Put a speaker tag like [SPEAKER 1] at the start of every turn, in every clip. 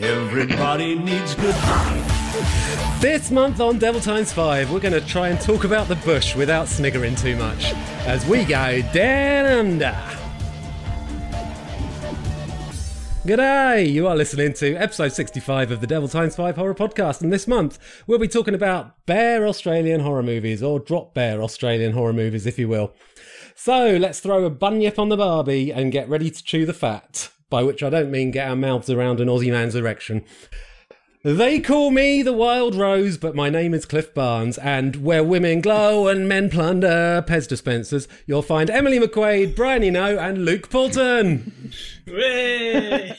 [SPEAKER 1] Everybody needs good
[SPEAKER 2] This month on Devil Times 5, we're going to try and talk about the bush without sniggering too much as we go down under. G'day! You are listening to episode 65 of the Devil Times 5 Horror Podcast, and this month we'll be talking about bare Australian horror movies, or drop bear Australian horror movies, if you will. So let's throw a bunyip on the barbie and get ready to chew the fat, by which I don't mean get our mouths around an Aussie man's erection. They call me the Wild Rose, but my name is Cliff Barnes, and where women glow and men plunder Pez dispensers, you'll find Emily McQuaid, Brian Eno, and Luke Poulton.
[SPEAKER 3] G'day!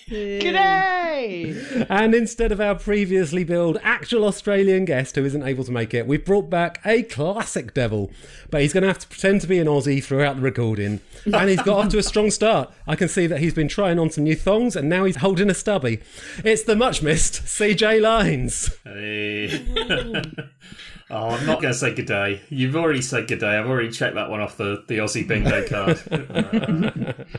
[SPEAKER 2] And instead of our previously billed actual Australian guest who isn't able to make it, we've brought back a classic devil. But he's going to have to pretend to be an Aussie throughout the recording. And he's got off to a strong start. I can see that he's been trying on some new thongs and now he's holding a stubby. It's the much missed CJ Lines.
[SPEAKER 1] Hey. oh, I'm not going to say good day. You've already said good day. I've already checked that one off the, the Aussie bingo card.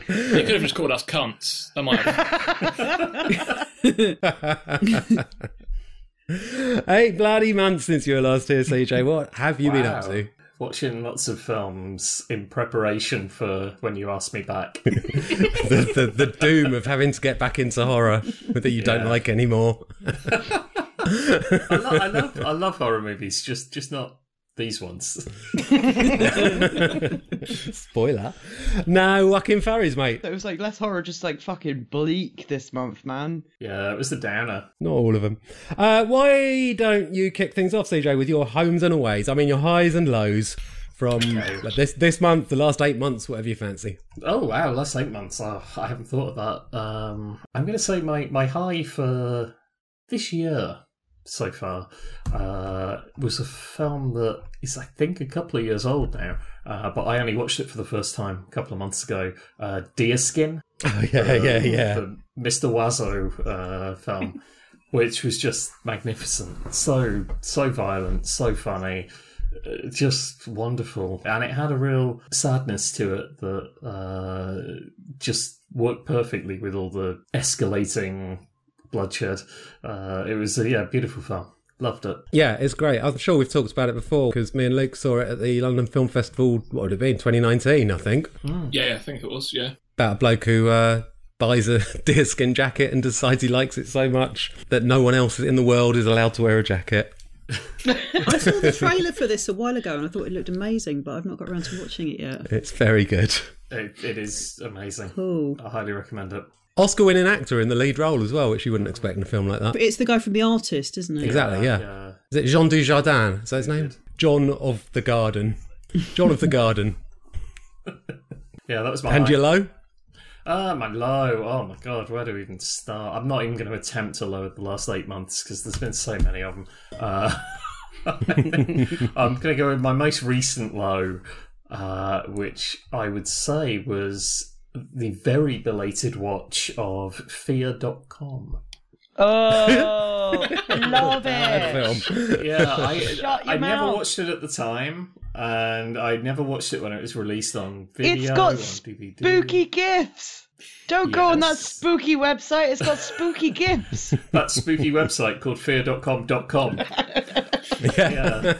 [SPEAKER 4] You could have just called us cunts. That might have.
[SPEAKER 2] Eight bloody months since you were last here, CJ. What have you been up to?
[SPEAKER 1] Watching lots of films in preparation for when you ask me back.
[SPEAKER 2] The, the, the doom of having to get back into horror that you don't like anymore.
[SPEAKER 1] I, lo- I love I love horror movies, just just not these ones.
[SPEAKER 2] Spoiler. No, Joaquin Farry's, mate.
[SPEAKER 3] It was like less horror, just like fucking bleak this month, man.
[SPEAKER 1] Yeah, it was the downer.
[SPEAKER 2] Not all of them. Uh, why don't you kick things off, CJ, with your homes and aways? I mean, your highs and lows from like, this this month, the last eight months, whatever you fancy.
[SPEAKER 1] Oh wow, last eight months. Oh, I haven't thought of that. Um, I'm going to say my my high for this year so far uh, was a film that is I think a couple of years old now, uh, but I only watched it for the first time a couple of months ago. Uh, Deerskin,
[SPEAKER 2] Oh yeah, yeah, yeah.
[SPEAKER 1] the Mr. Oizo uh, film, which was just magnificent. So so violent, so funny. uh, Just wonderful, and it had a real sadness to it that uh, just worked perfectly with all the escalating bloodshed. Uh, it was a yeah, beautiful film. Loved it.
[SPEAKER 2] Yeah, it's great. I'm sure we've talked about it before because me and Luke saw it at the London Film Festival. What would it be? 2019, I think.
[SPEAKER 4] Yeah, I think it was. Yeah.
[SPEAKER 2] About a bloke who uh, buys a deerskin jacket and decides he likes it so much that no one else in the world is allowed to wear a jacket.
[SPEAKER 5] I saw the trailer for this a while ago and I thought it looked amazing, but I've not got around to watching it yet.
[SPEAKER 2] It's very good.
[SPEAKER 1] It, it is amazing.
[SPEAKER 5] Cool.
[SPEAKER 1] I highly recommend it.
[SPEAKER 2] Oscar-winning actor in the lead role as well, which you wouldn't expect in a film like that.
[SPEAKER 5] But it's the guy from The Artist, isn't it?
[SPEAKER 2] Exactly, yeah.
[SPEAKER 1] Yeah.
[SPEAKER 2] Is it Jean Dujardin? Is that his name? John of the Garden. John of the Garden.
[SPEAKER 1] Yeah, that was my
[SPEAKER 2] And your low?
[SPEAKER 1] Ah, my low. Oh my god, where do we even start? I'm not even going to attempt to lower the last eight months because there's been so many of them. Uh, I'm going to go with my most recent low, uh, which I would say was the very belated watch of Fear.com.
[SPEAKER 3] Oh, love
[SPEAKER 2] Bad
[SPEAKER 3] it.
[SPEAKER 2] film.
[SPEAKER 1] Yeah, I, I never watched it at the time, and I never watched it when it was released on video.
[SPEAKER 3] It's got
[SPEAKER 1] on DVD.
[SPEAKER 3] spooky gifts. Don't go on that spooky website. It's got spooky gifts.
[SPEAKER 1] that spooky website called fear.com.com. yeah.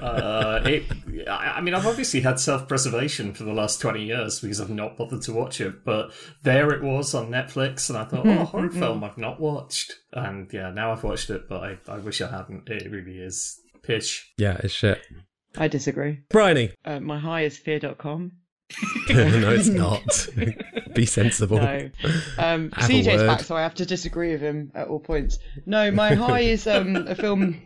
[SPEAKER 1] Uh, it, I I mean, I've obviously had self preservation for the last 20 years because I've not bothered to watch it, but there it was on Netflix, and I thought, oh, a horror film I've not watched. And yeah, now I've watched it, but I, I wish I hadn't. It really is pitch.
[SPEAKER 2] Yeah, it's shit.
[SPEAKER 3] I disagree.
[SPEAKER 2] Bryony.
[SPEAKER 3] Uh, my high is fear.com.
[SPEAKER 2] no, it's not. Be sensible.
[SPEAKER 3] No. Um, CJ's back, so I have to disagree with him at all points. No, my high is um, a film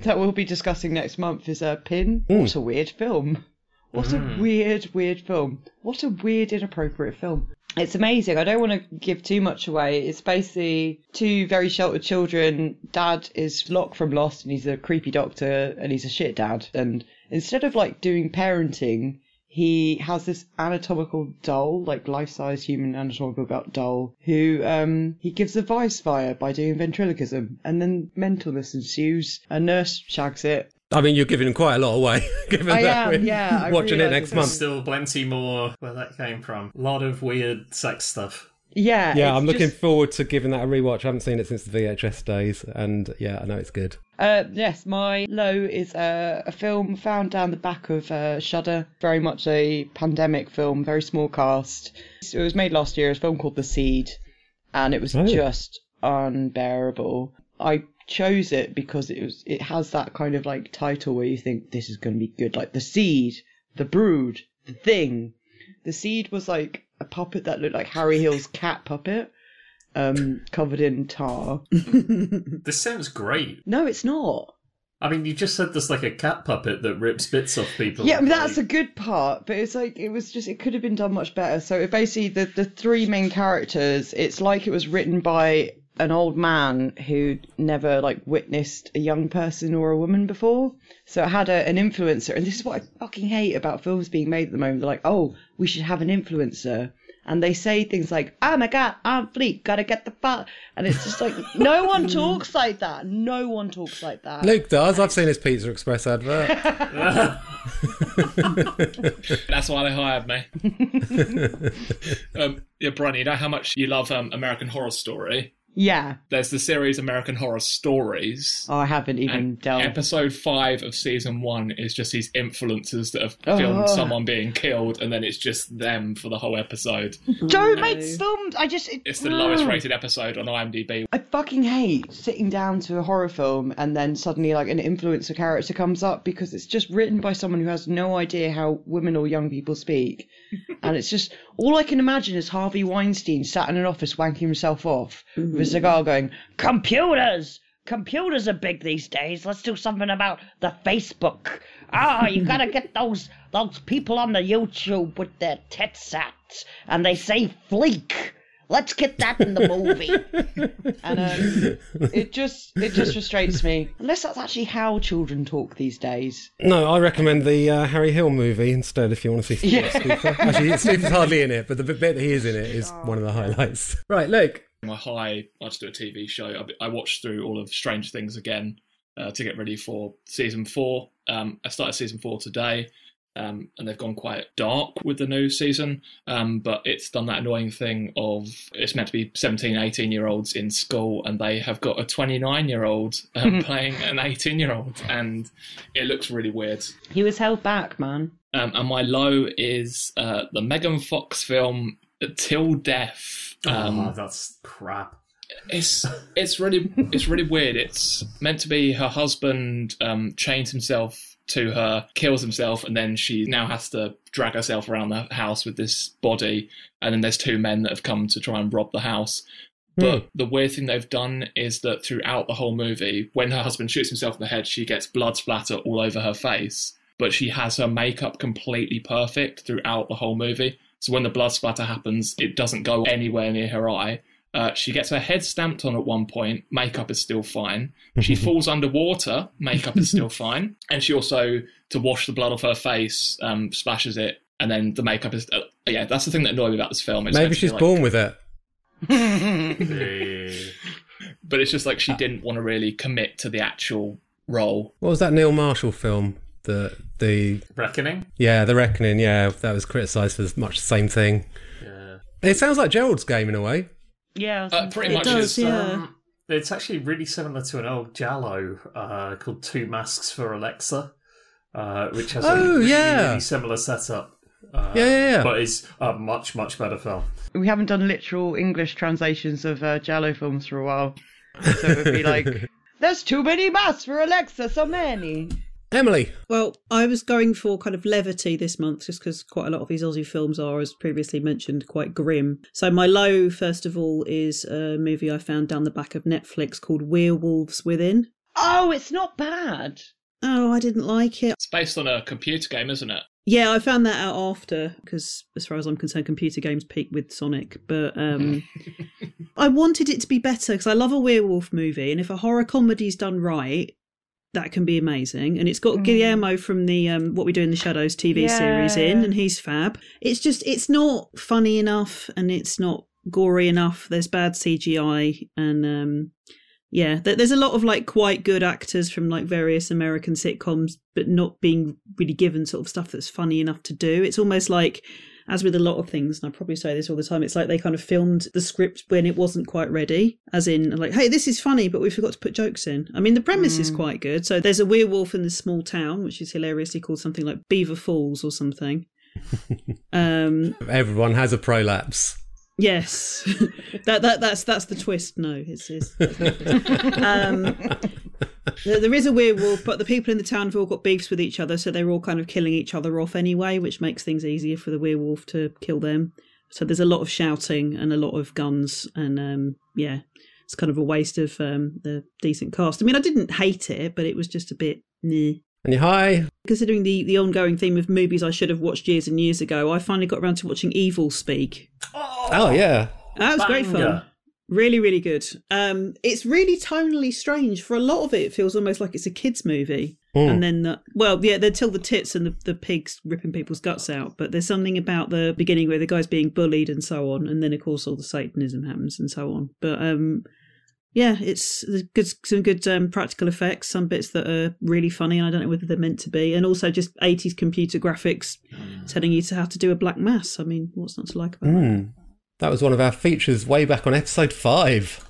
[SPEAKER 3] that we'll be discussing next month is uh, Pin.
[SPEAKER 2] Hmm.
[SPEAKER 3] What a weird film. What a weird, weird film. What a weird, inappropriate film. It's amazing. I don't want to give too much away. It's basically two very sheltered children. Dad is Locke from Lost and he's a creepy doctor and he's a shit dad. And instead of like doing parenting, he has this anatomical doll, like life-size human anatomical go- doll, who um, he gives advice via by doing ventriloquism, and then mentalness ensues. A nurse shags it.
[SPEAKER 2] I mean, you're giving quite a lot away. given
[SPEAKER 3] I
[SPEAKER 2] that
[SPEAKER 3] am,
[SPEAKER 2] we're
[SPEAKER 3] yeah, I
[SPEAKER 2] watching it next month.
[SPEAKER 1] Still plenty more where that came from. A lot of weird sex stuff.
[SPEAKER 3] Yeah,
[SPEAKER 2] Yeah, I'm looking
[SPEAKER 3] just-
[SPEAKER 2] forward to giving that a rewatch. I haven't seen it since the VHS days, and yeah, I know it's good.
[SPEAKER 3] Uh, yes, my low is uh, a film found down the back of uh, Shudder. Very much a pandemic film, very small cast. It was made last year. It's a film called The Seed, and it was
[SPEAKER 2] Oh.
[SPEAKER 3] just unbearable. I chose it because it was it has that kind of like title where you think this is going to be good, like The Seed, The Brood, The Thing. The Seed was like a puppet that looked like Harry Hill's cat puppet, um, covered in tar.
[SPEAKER 1] This sounds great.
[SPEAKER 3] No, it's not.
[SPEAKER 1] I mean, you just said there's like a cat puppet that rips bits off people.
[SPEAKER 3] Yeah, that's a good part, but it's like it was just it could have been done much better. So it basically, the the three main characters, it's like it was written by an old man who never like witnessed a young person or a woman before. So it had a, an influencer, and this is what I fucking hate about films being made at the moment. They're like, oh, we should have an influencer. And they say things like, "Oh my god, I'm fleet, gotta get the fuck," and it's just like no one talks like that. No one talks like that.
[SPEAKER 2] Luke does. I've seen his Pizza Express advert.
[SPEAKER 4] That's why they hired me. um, yeah, Brian, you know how much you love um, American Horror Story?
[SPEAKER 3] Yeah.
[SPEAKER 4] There's the series American Horror Stories.
[SPEAKER 3] Oh, I haven't even
[SPEAKER 4] And
[SPEAKER 3] delved.
[SPEAKER 4] episode five of season one is just these influencers that have oh. filmed
[SPEAKER 3] Oh.
[SPEAKER 4] someone being killed, and then it's just them for the whole episode.
[SPEAKER 3] Don't make films. I just.
[SPEAKER 4] It's the lowest rated episode on IMDb.
[SPEAKER 3] I fucking hate sitting down to a horror film and then suddenly like an influencer character comes up because it's just written by someone who has no idea how women or young people speak. and it's just all I can imagine is Harvey Weinstein sat in an office wanking himself off with a cigar going, Computers! Computers are big these days. Let's do something about the Facebook. Ah, you gotta get those those people on the YouTube with their tits out and they say fleek. Let's get that in the movie. and um, it just it just frustrates me. Unless that's actually how children talk these days.
[SPEAKER 2] No, I recommend the uh, Harry Hill movie instead if you want to see
[SPEAKER 3] Yeah.
[SPEAKER 2] Stouffer. Actually, Stouffer's hardly in it, but the bit that he is in it is one of the highlights. Right, Luke.
[SPEAKER 4] My high, I just do a TV show. I, I watched through all of Strange Things again uh, to get ready for season four. Um, I started season four today, um, and they've gone quite dark with the new season. Um, but it's done that annoying thing of it's meant to be 17, 18 year olds in school, and they have got a 29 year old um, playing an 18 year old, and it looks really weird.
[SPEAKER 3] He was held back, man.
[SPEAKER 4] Um, and my low is uh, the Megan Fox film Till Death. Um,
[SPEAKER 1] oh, that's crap.
[SPEAKER 4] it's it's really it's really weird. It's meant to be her husband um, chains himself to her, kills himself, and then she now has to drag herself around the house with this body. And then there's two men that have come to try and rob the house. Hmm. But the weird thing they've done is that throughout the whole movie, when her husband shoots himself in the head, she gets blood splatter all over her face. But she has her makeup completely perfect throughout the whole movie. So when the blood splatter happens, it doesn't go anywhere near her eye. Uh, she gets her head stamped on at one point. Makeup is still fine. She falls underwater. Makeup is still fine. And she also, to wash the blood off her face, um, splashes it, and then the makeup is. Uh, yeah, that's the thing that annoyed me about this film. It's
[SPEAKER 2] Maybe
[SPEAKER 4] meant to be
[SPEAKER 2] she's
[SPEAKER 4] like-
[SPEAKER 2] born with it.
[SPEAKER 4] But it's just like she didn't want to really commit to the actual role.
[SPEAKER 2] What was that Neil Marshall film? The the
[SPEAKER 1] Reckoning?
[SPEAKER 2] yeah, The Reckoning. Yeah, that was criticised for much the same thing.
[SPEAKER 1] Yeah.
[SPEAKER 2] It sounds like Gerald's game in a way.
[SPEAKER 3] Yeah, I
[SPEAKER 4] Uh, pretty
[SPEAKER 3] say-
[SPEAKER 4] much
[SPEAKER 5] does,
[SPEAKER 4] is.
[SPEAKER 5] yeah.
[SPEAKER 1] Um, it's actually really similar to an old giallo uh, called Two Masks for Alexa, uh, which has a
[SPEAKER 2] Oh,
[SPEAKER 1] really,
[SPEAKER 2] yeah.
[SPEAKER 1] really similar setup. Uh,
[SPEAKER 2] Yeah, yeah, yeah.
[SPEAKER 1] But is a much, much better film.
[SPEAKER 3] We haven't done literal English translations of uh, giallo films for a while, so it would be like, "There's too many masks for Alexa, so many."
[SPEAKER 2] Emily.
[SPEAKER 5] Well, I was going for kind of levity this month just because quite a lot of these Aussie films are, as previously mentioned, quite grim. So, my low, first of all, is a movie I found down the back of Netflix called Werewolves Within.
[SPEAKER 3] Oh, it's not bad.
[SPEAKER 5] Oh, I didn't like it.
[SPEAKER 4] It's based on a computer game, isn't it?
[SPEAKER 5] Yeah, I found that out after because, as far as I'm concerned, computer games peak with Sonic. But um, I wanted it to be better because I love a werewolf movie, and if a horror comedy's done right, that can be amazing. And it's got Guillermo from the um, What We Do in the Shadows TV series in, and he's fab. It's just it's not funny enough, and it's not gory enough. There's bad CGI, and um, yeah, there's a lot of like quite good actors from like various American sitcoms, but not being really given sort of stuff that's funny enough to do. It's almost like, as with a lot of things, and I probably say this all the time, it's like they kind of filmed the script when it wasn't quite ready, as in like, hey, this is funny, but we forgot to put jokes in. I mean, the premise is quite good. So there's a werewolf in this small town, which is hilariously called something like Beaver Falls or something. um,
[SPEAKER 2] Everyone has a prolapse.
[SPEAKER 5] Yes, that that that's that's the twist. No, it's, it's um, there, there is a werewolf, but the people in the town have all got beefs with each other, so they're all kind of killing each other off anyway, which makes things easier for the werewolf to kill them. So there's a lot of shouting and a lot of guns, and um, yeah, it's kind of a waste of um, the decent cast. I mean, I didn't hate it, but it was just a bit. Meh.
[SPEAKER 2] And you hi.
[SPEAKER 5] Considering the, the ongoing theme of movies I should have watched years and years ago, I finally got around to watching Evil Speak.
[SPEAKER 2] Oh yeah.
[SPEAKER 5] That was great fun. Really, really good. Um, it's really tonally strange. For a lot of it, it feels almost like it's a kids' movie.
[SPEAKER 2] Hmm.
[SPEAKER 5] And then, the, well, yeah, they're till the tits and the, the pigs ripping people's guts out. But there's something about the beginning where the guy's being bullied and so on, and then of course all the Satanism happens and so on. But um, yeah, it's there's good, some good um, practical effects, some bits that are really funny, and I don't know whether they're meant to be, and also just 80s computer graphics telling you to how to do a black mass. I mean, what's not to like about that?
[SPEAKER 2] That was one of our features way back on episode five.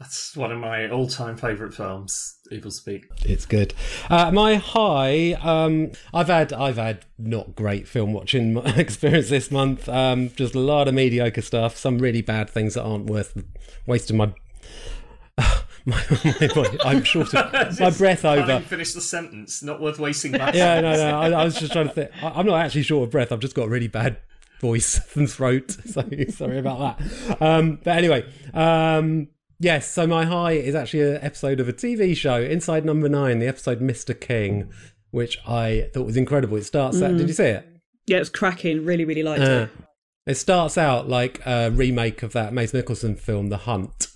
[SPEAKER 1] That's one of my all-time favourite films. Evil Speak.
[SPEAKER 2] It's good. Uh, my high, um, I've had I've had not great film watching experience this month. Um, just a lot of mediocre stuff. Some really bad things that aren't worth wasting my. my, my, my I'm short of my breath over.
[SPEAKER 1] finish the sentence. Not worth wasting that.
[SPEAKER 2] Yeah, no, no. I, I was just trying to think. I, I'm not actually short of breath. I've just got a really bad voice and throat. So sorry about that. Um, but anyway, um, yes. So my high is actually an episode of a TV show, Inside Number Nine, the episode Mr. King, which I thought was incredible. It starts out. Did you see it?
[SPEAKER 5] Yeah, it was cracking. Really, really liked
[SPEAKER 2] Uh,
[SPEAKER 5] it.
[SPEAKER 2] it starts out like a remake of that Mace Nicholson film, The Hunt.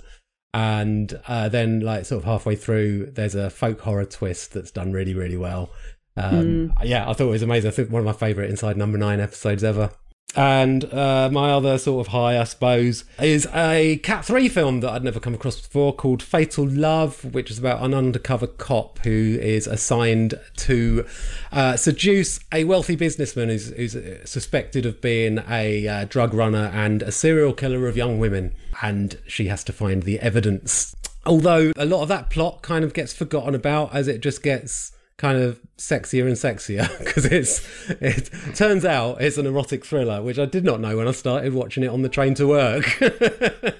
[SPEAKER 2] And uh, then, like, sort of halfway through, there's a folk horror twist that's done really, really well. Um, Yeah, I thought it was amazing. I think one of my favourite Inside Number Nine episodes ever. And uh, my other sort of high, I suppose, is a Cat 3 film that I'd never come across before called Fatal Love, which is about an undercover cop who is assigned to uh, seduce a wealthy businessman who's, who's uh, suspected of being a uh, drug runner and a serial killer of young women. And she has to find the evidence. Although a lot of that plot kind of gets forgotten about as it just gets kind of sexier and sexier because it's it turns out it's an erotic thriller which I did not know when I started watching it on the train to work.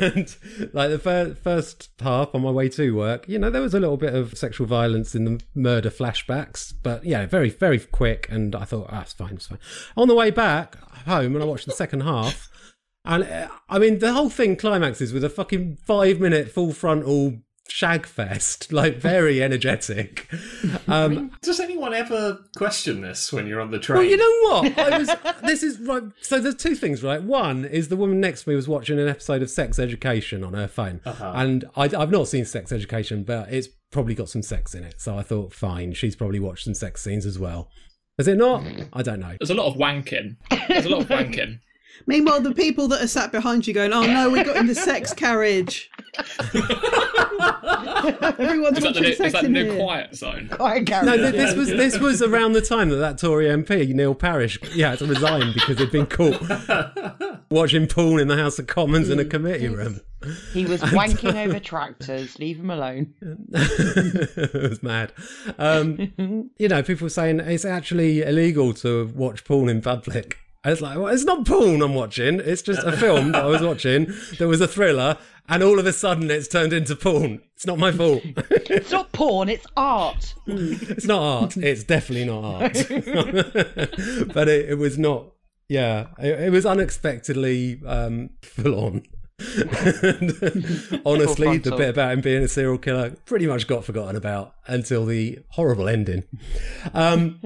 [SPEAKER 2] And like the fir- first half on my way to work you know there was a little bit of sexual violence in the murder flashbacks but yeah very very quick and I thought ah, it's fine it's fine. On the way back home and I watched the second half and uh, I mean, the whole thing climaxes with a fucking five minute full frontal shag fest, like very energetic. Um,
[SPEAKER 1] Does anyone ever question this when you're on the train?
[SPEAKER 2] well, you know what? I was. This is right. So there's two things, right? One is the woman next to me was watching an episode of Sex Education on her phone, and I, I've not seen Sex Education, but it's probably got some sex in it. So I thought, fine, she's probably watched some sex scenes as well. Is it not? I don't know.
[SPEAKER 4] There's a lot of wanking. There's a lot of wanking.
[SPEAKER 5] Meanwhile, the people that are sat behind you going, "Oh no, we got in the sex carriage." Everyone's
[SPEAKER 4] Is that the
[SPEAKER 5] watching
[SPEAKER 4] new,
[SPEAKER 5] sex
[SPEAKER 4] is that the new quiet zone?
[SPEAKER 3] Quite a
[SPEAKER 2] No,
[SPEAKER 3] character.
[SPEAKER 2] th- this was this was around the time that that Tory MP Neil Parish, yeah, had to resign because he'd been caught watching porn in the House of Commons in a committee room.
[SPEAKER 3] He was wanking over tractors. Leave him alone.
[SPEAKER 2] it was mad. Um, you know, people were saying it's actually illegal to watch porn in public. I was like, well, it's not porn I'm watching. It's just a film that I was watching. There was a thriller, and all of a sudden it's turned into porn. It's not my fault.
[SPEAKER 3] It's not porn. It's art.
[SPEAKER 2] it's not art. It's definitely not art. but it, it was not. Yeah, it, it was unexpectedly um, full on. And honestly, the bit about him being a serial killer pretty much got forgotten about until the horrible ending. Um,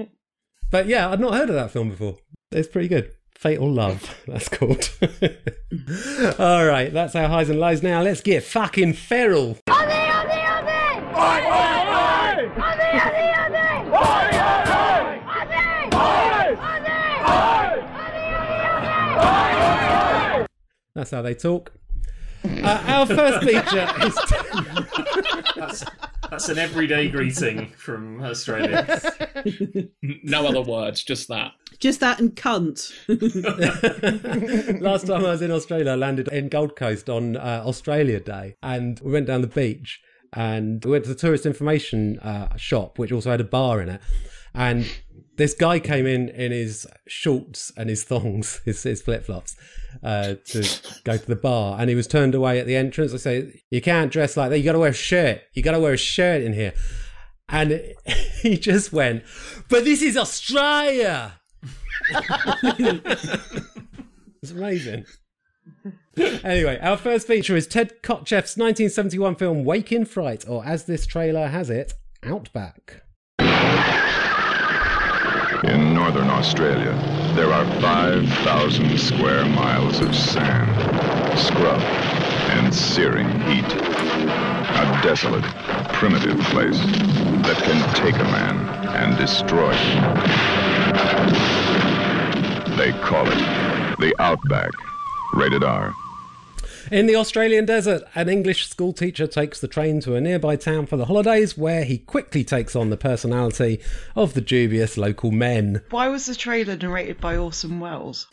[SPEAKER 2] but yeah, I'd not heard of that film before. It's pretty good. Fatal Love, that's called. All right, that's our highs and lows. Now let's get fucking feral. That's how they talk. Uh, our first feature is.
[SPEAKER 1] That's, that's an everyday greeting from Australia.
[SPEAKER 4] No other words, just that.
[SPEAKER 5] Just that and cunt.
[SPEAKER 2] Last time I was in Australia, I landed in Gold Coast on uh, Australia Day, and we went down the beach and we went to the tourist information uh, shop, which also had a bar in it. And this guy came in in his shorts and his thongs, his, his flip flops, uh, to go to the bar, and he was turned away at the entrance. I say, "You can't dress like that. You got to wear a shirt. You got to wear a shirt in here." And he just went, "But this is Australia." It's amazing. anyway, our first feature is Ted Kotcheff's 1971 film Wake in Fright, or as this trailer has it, Outback.
[SPEAKER 6] In northern Australia, there are 5,000 square miles of sand, scrub, and searing heat. A desolate, primitive place that can take a man and destroy him. They call it the Outback. Rated R.
[SPEAKER 2] In the Australian desert, an English schoolteacher takes the train to a nearby town for the holidays, where he quickly takes on the personality of the dubious local men.
[SPEAKER 3] Why was the trailer narrated by Orson Welles?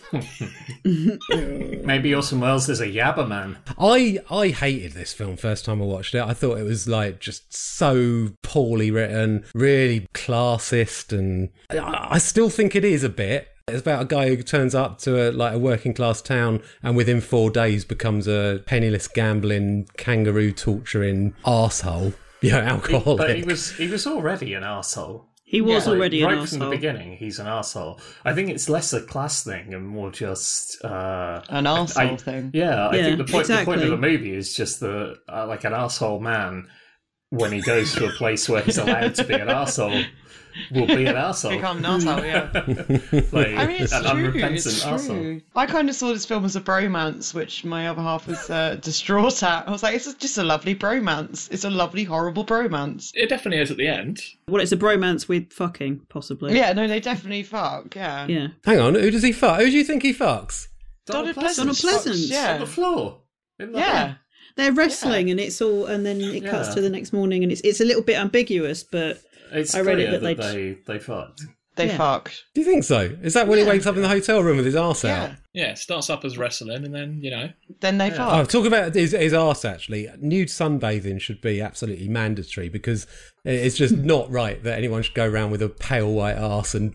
[SPEAKER 1] Maybe Orson Welles is a Yabba man.
[SPEAKER 2] I I hated this film first time I watched it. I thought it was like just so poorly written, really classist, and I, I still think it is a bit. It's about a guy who turns up to a, like a working class town and within four days becomes a penniless gambling kangaroo torturing arsehole. You know, alcoholic.
[SPEAKER 1] But he was he was already an asshole.
[SPEAKER 5] He was
[SPEAKER 1] Like,
[SPEAKER 5] already
[SPEAKER 1] right
[SPEAKER 5] an
[SPEAKER 1] from the beginning. He's an asshole. I think it's less a class thing and more just uh,
[SPEAKER 3] An
[SPEAKER 1] I-
[SPEAKER 3] arsehole thing.
[SPEAKER 1] Yeah, I
[SPEAKER 5] Yeah,
[SPEAKER 1] think the point the point of the movie is just that uh, like an asshole man when he goes to a place where he's allowed to be an asshole will be an asshole.
[SPEAKER 3] Become an arsehole, yeah.
[SPEAKER 1] like,
[SPEAKER 3] I mean, it's
[SPEAKER 1] an
[SPEAKER 3] true.
[SPEAKER 1] unrepentant
[SPEAKER 3] It's
[SPEAKER 1] arsehole.
[SPEAKER 3] true. I kind of saw this film as a bromance, which my other half was uh, distraught at. I was like, it's just a lovely bromance. It's a lovely, horrible bromance.
[SPEAKER 4] It definitely is at the end.
[SPEAKER 5] Well, it's a bromance with fucking, possibly.
[SPEAKER 3] Yeah, no, they definitely fuck. Yeah.
[SPEAKER 5] Yeah.
[SPEAKER 2] Hang on, who does he fuck? Who do you think he fucks?
[SPEAKER 3] Donald
[SPEAKER 1] Pleasence
[SPEAKER 3] Pleasence.
[SPEAKER 5] Donald Pleasence.
[SPEAKER 3] fucks, Yeah.
[SPEAKER 1] on the floor. The
[SPEAKER 3] Yeah.
[SPEAKER 5] They're wrestling and it's all, and then it cuts
[SPEAKER 1] Yeah.
[SPEAKER 5] to the next morning and it's it's a little bit ambiguous, but
[SPEAKER 1] It's
[SPEAKER 5] I read it
[SPEAKER 1] clear
[SPEAKER 5] that
[SPEAKER 1] that
[SPEAKER 5] they'd-
[SPEAKER 1] they they fucked.
[SPEAKER 3] They
[SPEAKER 5] Yeah.
[SPEAKER 3] fucked.
[SPEAKER 2] Do you think so? Is that when he wakes up in the hotel room with his arse
[SPEAKER 3] Yeah.
[SPEAKER 2] out?
[SPEAKER 4] Yeah, it starts up as wrestling, and then you know,
[SPEAKER 3] Then they fuck
[SPEAKER 2] Oh,
[SPEAKER 3] fucked.
[SPEAKER 2] talk about his, his arse actually. Nude sunbathing should be absolutely mandatory because it's just not right that anyone should go around with a pale white arse and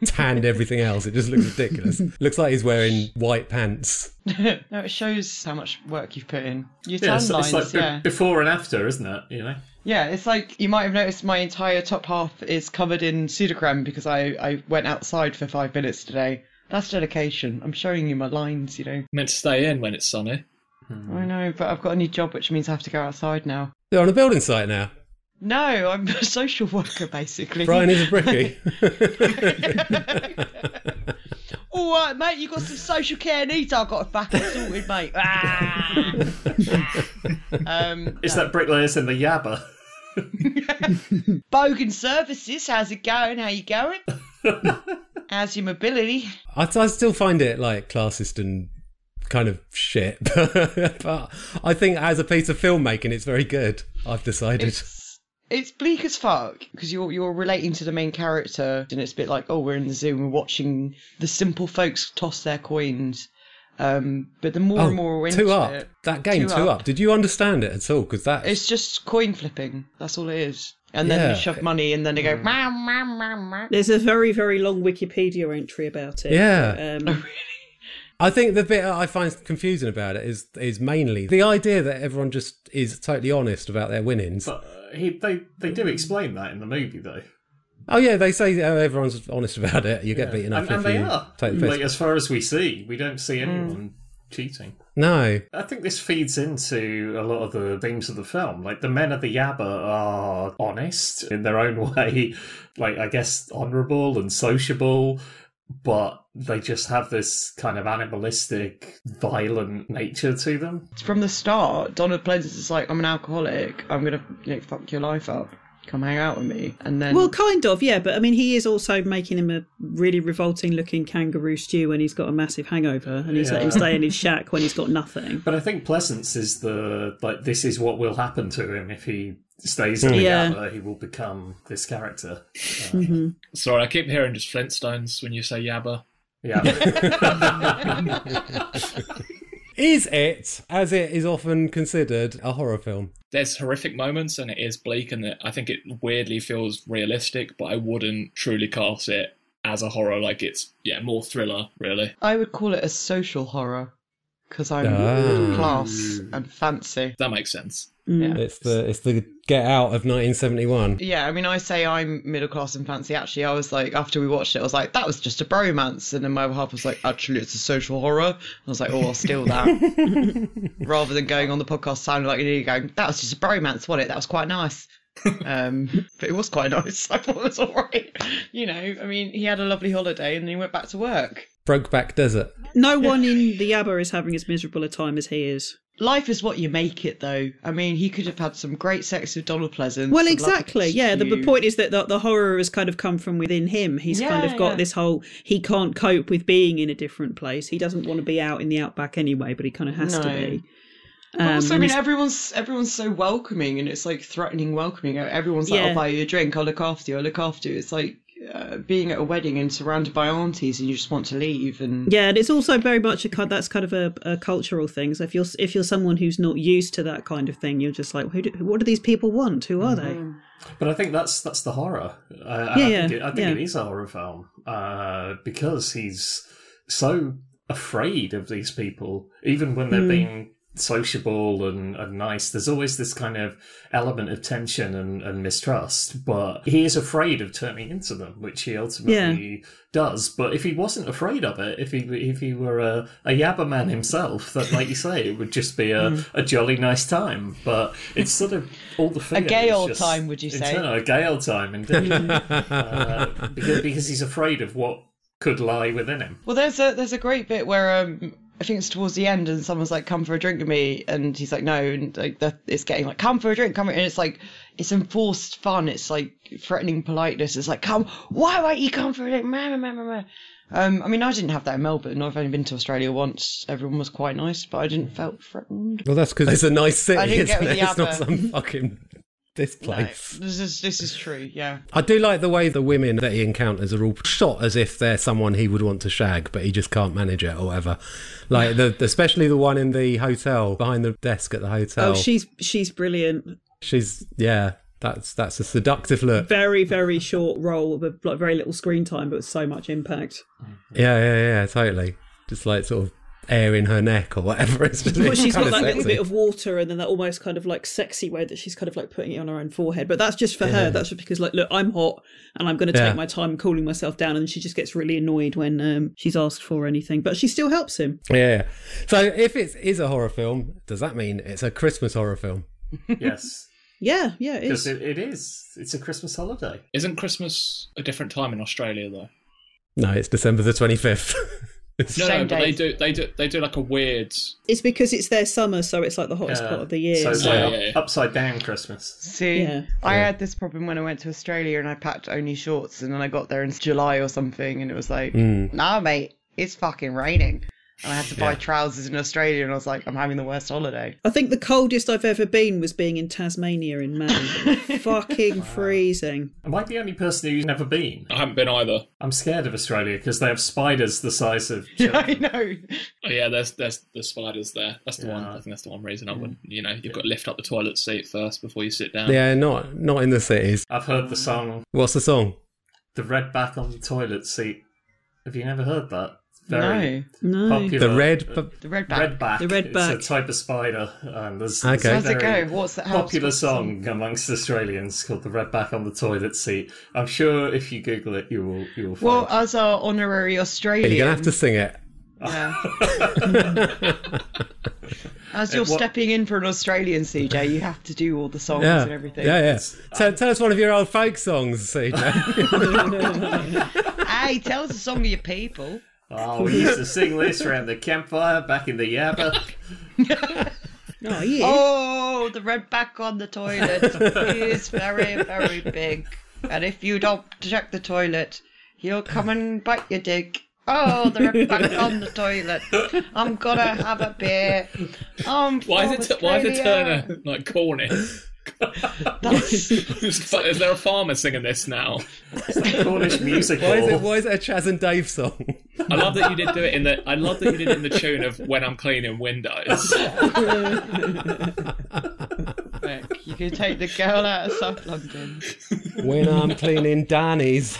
[SPEAKER 2] tanned everything else. It just looks ridiculous. looks like he's wearing white pants.
[SPEAKER 3] no, it shows how much work you've put in. Your
[SPEAKER 1] Yeah,
[SPEAKER 3] tan
[SPEAKER 1] it's,
[SPEAKER 3] lines,
[SPEAKER 1] it's like be-
[SPEAKER 3] yeah.
[SPEAKER 1] before and after, isn't it? You know.
[SPEAKER 3] Yeah, it's like you might have noticed my entire top half is covered in Sudocrem because I, I went outside for five minutes today. That's dedication. I'm showing you my lines, you know.
[SPEAKER 4] meant to stay in when it's sunny.
[SPEAKER 3] I know, but I've got a new job, which means I have to go outside now.
[SPEAKER 2] They're on a building site now.
[SPEAKER 3] No, I'm a social worker, basically.
[SPEAKER 2] Brian is a brickie.
[SPEAKER 3] All right, mate, you got some social care needs I've got to back it sorted, mate. Ah! um,
[SPEAKER 1] It's that bricklayers in the Yabba.
[SPEAKER 3] Bogan Services, how's it going? How you going? how's your mobility?
[SPEAKER 2] I, I still find it like classist and kind of shit, but I think as a piece of filmmaking, it's very good. I've decided.
[SPEAKER 3] It's, it's bleak as fuck because you're you're relating to the main character, and it's a bit like, oh, we're in the zoo, and we're watching the simple folks toss their coins. Um, but the more and more we're into
[SPEAKER 2] Oh, two up.
[SPEAKER 3] it,
[SPEAKER 2] that game,
[SPEAKER 3] Two
[SPEAKER 2] two,
[SPEAKER 3] Up.
[SPEAKER 2] up. Did you understand it at all? Because that
[SPEAKER 3] it's just coin flipping. That's all it is. And then
[SPEAKER 2] Yeah.
[SPEAKER 3] you shove money, and then they go, meow, meow, meow, meow.
[SPEAKER 5] there's a very very long Wikipedia entry about it.
[SPEAKER 2] Yeah.
[SPEAKER 5] Um,
[SPEAKER 2] I think the bit I find confusing about it is is mainly the idea that everyone just is totally honest about their winnings.
[SPEAKER 1] But he, they they do explain that in the movie, though.
[SPEAKER 2] oh yeah, they say oh, everyone's honest about it. You get beaten up
[SPEAKER 1] and,
[SPEAKER 2] if
[SPEAKER 1] and they
[SPEAKER 2] you
[SPEAKER 1] are.
[SPEAKER 2] take the piss.
[SPEAKER 1] Like as far as we see, we don't see hmm. anyone cheating.
[SPEAKER 2] No,
[SPEAKER 1] I think this feeds into a lot of the themes of the film. Like the men of the Yabba are honest in their own way, like I guess honourable and sociable, but they just have this kind of animalistic, violent nature to them.
[SPEAKER 3] From the start, Donald Pleasence is like, I'm an alcoholic. I'm gonna you know, fuck your life up. Come hang out with me. And then
[SPEAKER 5] Well, kind of, yeah. But I mean, he is also making him a really revolting-looking kangaroo stew when he's got a massive hangover, and he's let him stay in his shack when he's got nothing.
[SPEAKER 1] But I think Pleasence is the like this is what will happen to him if he stays in mm. the
[SPEAKER 5] Yeah.
[SPEAKER 1] Yabba, he will become this character. Mm-hmm.
[SPEAKER 4] Sorry, I keep hearing just Flintstones when you say Yabba.
[SPEAKER 1] Yeah.
[SPEAKER 2] Is it, as it is often considered, a horror film?
[SPEAKER 4] There's horrific moments and it is bleak and I think it weirdly feels realistic, but I wouldn't truly cast it as a horror. Like it's yeah, more thriller really.
[SPEAKER 3] I would call it a social horror because I'm
[SPEAKER 2] Ah.
[SPEAKER 3] middle class and fancy.
[SPEAKER 4] That makes sense.
[SPEAKER 3] Yeah.
[SPEAKER 2] It's the it's the Get Out of 1971.
[SPEAKER 3] Yeah, I mean, I say I'm middle class and fancy. Actually, I was like, after we watched it, I was like, that was just a bromance. And then my other half was like, actually, it's a social horror. I was like, oh, I'll steal that. Rather than going on the podcast sounding like you're going, that was just a bromance, wasn't it? That was quite nice. um, but it was quite nice. I thought it was all right. You know, I mean, he had a lovely holiday and then he went back to work.
[SPEAKER 2] Brokeback Desert.
[SPEAKER 5] No one in the Yabba is having as miserable a time as he is.
[SPEAKER 3] Life is what you make it, though. I mean, he could have had some great sex with Donald Pleasant.
[SPEAKER 5] Well, exactly. Yeah. The, the point is that the, the horror has kind of come from within him. He's kind of got
[SPEAKER 3] yeah.
[SPEAKER 5] this whole he can't cope with being in a different place. He doesn't want to be out in the outback anyway, but he kind of has to be.
[SPEAKER 3] But um, also, I mean, everyone's everyone's so welcoming, and it's like threatening welcoming. Everyone's like,
[SPEAKER 5] Yeah.
[SPEAKER 3] "I'll buy you a drink. I'll look after you. I'll look after you." It's like uh, being at a wedding and surrounded by aunties, and you just want to leave. And
[SPEAKER 5] Yeah, and it's also very much a kind. That's kind of a, a cultural thing. So if you're if you're someone who's not used to that kind of thing, you're just like, who do, what do these people want? Who are they?
[SPEAKER 1] But I think that's that's the horror. I, I
[SPEAKER 5] Yeah,
[SPEAKER 1] think, it, I think
[SPEAKER 5] yeah.
[SPEAKER 1] it is a horror film uh, because he's so afraid of these people, even when they're
[SPEAKER 5] Hmm.
[SPEAKER 1] being sociable and, and nice. There's always this kind of element of tension and, and mistrust, but he is afraid of turning into them, which he ultimately does. But if he wasn't afraid of it, if he if he were a, a Yabba man himself, that like you say, it would just be a, a jolly nice time. But it's sort of all the a
[SPEAKER 3] gay old
[SPEAKER 1] just
[SPEAKER 3] time, would you say?
[SPEAKER 1] a gay old time, indeed. uh, because, because he's afraid of what could lie within him.
[SPEAKER 3] well, there's a there's a great bit where um, I think it's towards the end, and someone's like, "Come for a drink with me," and he's like, "No," and like that, it's getting like, "Come for a drink, come," for-" and it's like it's enforced fun. It's like threatening politeness. It's like, "Come, why won't you come for a drink?" Meh, meh, meh, meh, meh. Um, I mean, I didn't have that in Melbourne. I've only been to Australia once. Everyone was quite nice, but I didn't felt threatened.
[SPEAKER 2] Well, that's because it's a nice city,
[SPEAKER 3] I didn't get
[SPEAKER 2] isn't
[SPEAKER 3] with
[SPEAKER 2] it? It's not some fucking this
[SPEAKER 3] No,
[SPEAKER 2] place.
[SPEAKER 3] this is this is true. Yeah.
[SPEAKER 2] I do like the way the women that he encounters are all shot as if they're someone he would want to shag, but he just can't manage it or whatever. Like the, especially the one in the hotel behind the desk at the hotel.
[SPEAKER 5] Oh, she's she's brilliant.
[SPEAKER 2] she's yeah. That's that's a seductive look.
[SPEAKER 5] Very very short role with like very little screen time, but with so much impact.
[SPEAKER 2] Yeah, yeah, yeah, totally. Just like sort of air in her neck or whatever. It's just
[SPEAKER 5] But she's got
[SPEAKER 2] kinda
[SPEAKER 5] that little bit of water and then that almost kind of like sexy way that she's kind of like putting it on her own forehead. But that's just for her. That's just because like, look, I'm hot and I'm going to take
[SPEAKER 2] Yeah.
[SPEAKER 5] my time cooling myself down. And she just gets really annoyed when um, she's asked for anything, but she still helps him.
[SPEAKER 2] Yeah. So if it is a horror film, does that mean it's a Christmas horror film?
[SPEAKER 1] Yes,
[SPEAKER 5] Yeah, yeah, it
[SPEAKER 1] because
[SPEAKER 5] is.
[SPEAKER 1] it, it is. It's a Christmas holiday.
[SPEAKER 4] Isn't Christmas a different time in Australia though?
[SPEAKER 2] No, it's December the twenty fifth.
[SPEAKER 4] No,
[SPEAKER 3] Same
[SPEAKER 4] no, but they do they do they do like a weird
[SPEAKER 5] It's because it's their summer, so it's like the hottest part of the year.
[SPEAKER 1] So it's
[SPEAKER 5] so-
[SPEAKER 1] like
[SPEAKER 4] Yeah,
[SPEAKER 1] up-
[SPEAKER 4] yeah, yeah.
[SPEAKER 1] upside down Christmas.
[SPEAKER 3] See,
[SPEAKER 5] Yeah.
[SPEAKER 3] I
[SPEAKER 2] Yeah.
[SPEAKER 3] had this problem when I went to Australia and I packed only shorts, and then I got there in July or something, and it was like,
[SPEAKER 2] Mm.
[SPEAKER 3] nah, mate, it's fucking raining. And I had to buy
[SPEAKER 2] Yeah.
[SPEAKER 3] trousers in Australia, and I was like, I'm having the worst holiday.
[SPEAKER 5] I think the coldest I've ever been was being in Tasmania in May. Fucking freezing.
[SPEAKER 1] Am I the only person who's never been?
[SPEAKER 4] I haven't been either.
[SPEAKER 1] I'm scared of Australia because they have spiders the size of
[SPEAKER 3] Yeah,
[SPEAKER 1] children.
[SPEAKER 3] I know.
[SPEAKER 4] Oh yeah, there's there's the spiders there. That's the one. I think that's the one reason I wouldn't. You know, you've got to lift up the toilet seat first before you sit down.
[SPEAKER 2] Yeah, not not in the cities.
[SPEAKER 1] I've heard the song
[SPEAKER 2] What's the song?
[SPEAKER 1] "The Red Back on the Toilet Seat." Have you never heard that? Very
[SPEAKER 5] No.
[SPEAKER 1] popular.
[SPEAKER 2] The red.
[SPEAKER 1] uh,
[SPEAKER 2] b-
[SPEAKER 3] The red back.
[SPEAKER 1] Redback.
[SPEAKER 5] The redback.
[SPEAKER 1] It's a type of spider. And there's,
[SPEAKER 2] Okay.
[SPEAKER 1] there's a
[SPEAKER 3] How's it go? What's that?
[SPEAKER 1] Popular
[SPEAKER 3] what's the
[SPEAKER 1] song amongst Australians called "The Redback on the Toilet Seat." I'm sure if you Google it, you will you will find.
[SPEAKER 3] Well, as our honorary Australian,
[SPEAKER 2] You're gonna have to sing it.
[SPEAKER 3] yeah. as you're
[SPEAKER 1] Uh, what-
[SPEAKER 3] stepping in for an Australian CJ, you have to do all the songs
[SPEAKER 2] Yeah,
[SPEAKER 3] and everything.
[SPEAKER 2] yeah, yeah. Tell, tell us one of your old folk songs, CJ.
[SPEAKER 3] Hey, tell us a song of your people.
[SPEAKER 1] Oh, we used to sing this around the campfire back in the Yabba.
[SPEAKER 5] Oh yeah.
[SPEAKER 3] Oh, the red back on the toilet is very, very big. And if you don't check the toilet, he'll come and bite your dick. Oh, the red back on the toilet. I'm gonna have a beer. I'm
[SPEAKER 4] Why is it? Why is it Turner like Cornish?
[SPEAKER 3] That's,
[SPEAKER 4] is there a farmer singing this now?
[SPEAKER 1] Cornish music
[SPEAKER 2] Why is it? Why is it a Chas and Dave song?
[SPEAKER 4] I love that you did do it in the. I love that you did it in the tune of "When I'm Cleaning Windows."
[SPEAKER 3] Look, you can take the girl out of South London.
[SPEAKER 2] when I'm cleaning Danny's.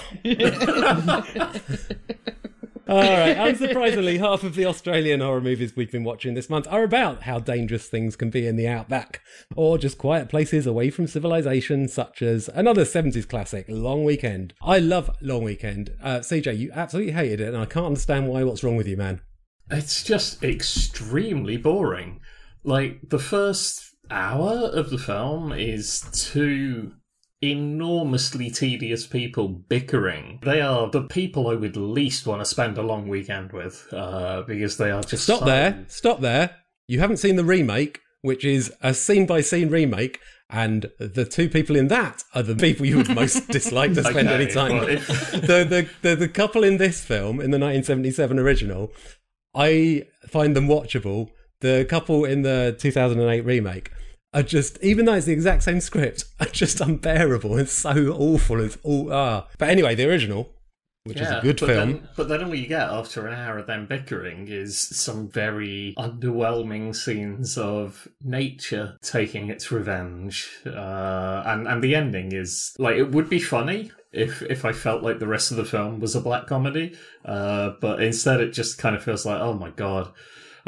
[SPEAKER 2] All right. Unsurprisingly, half of the Australian horror movies we've been watching this month are about how dangerous things can be in the outback, or just quiet places away from civilization, such as another 70s classic, Long Weekend. I love Long Weekend. Uh, CJ, you absolutely hated it, and I can't understand why. What's wrong with you, man?
[SPEAKER 1] It's just extremely boring. Like the first hour of the film is two enormously tedious people bickering. They are the people I would least want to spend a long weekend with, uh, because they are just
[SPEAKER 2] Stop
[SPEAKER 1] so-
[SPEAKER 2] there. Stop there. You haven't seen the remake, which is a scene by scene remake, and the two people in that are the people you would most dislike to spend
[SPEAKER 1] Okay,
[SPEAKER 2] any time with. the, the, the, the couple in this film, in the 1977 original, I find them watchable. The couple in the 2008 remake are just, even though it's the exact same script, are just unbearable. It's so awful. It's all ah. But anyway, the original, which is a good
[SPEAKER 1] but
[SPEAKER 2] film.
[SPEAKER 1] Then, but then all you get after an hour of them bickering is some very underwhelming scenes of nature taking its revenge, uh, and and the ending is like it would be funny if if I felt like the rest of the film was a black comedy, uh, but instead it just kind of feels like oh my god.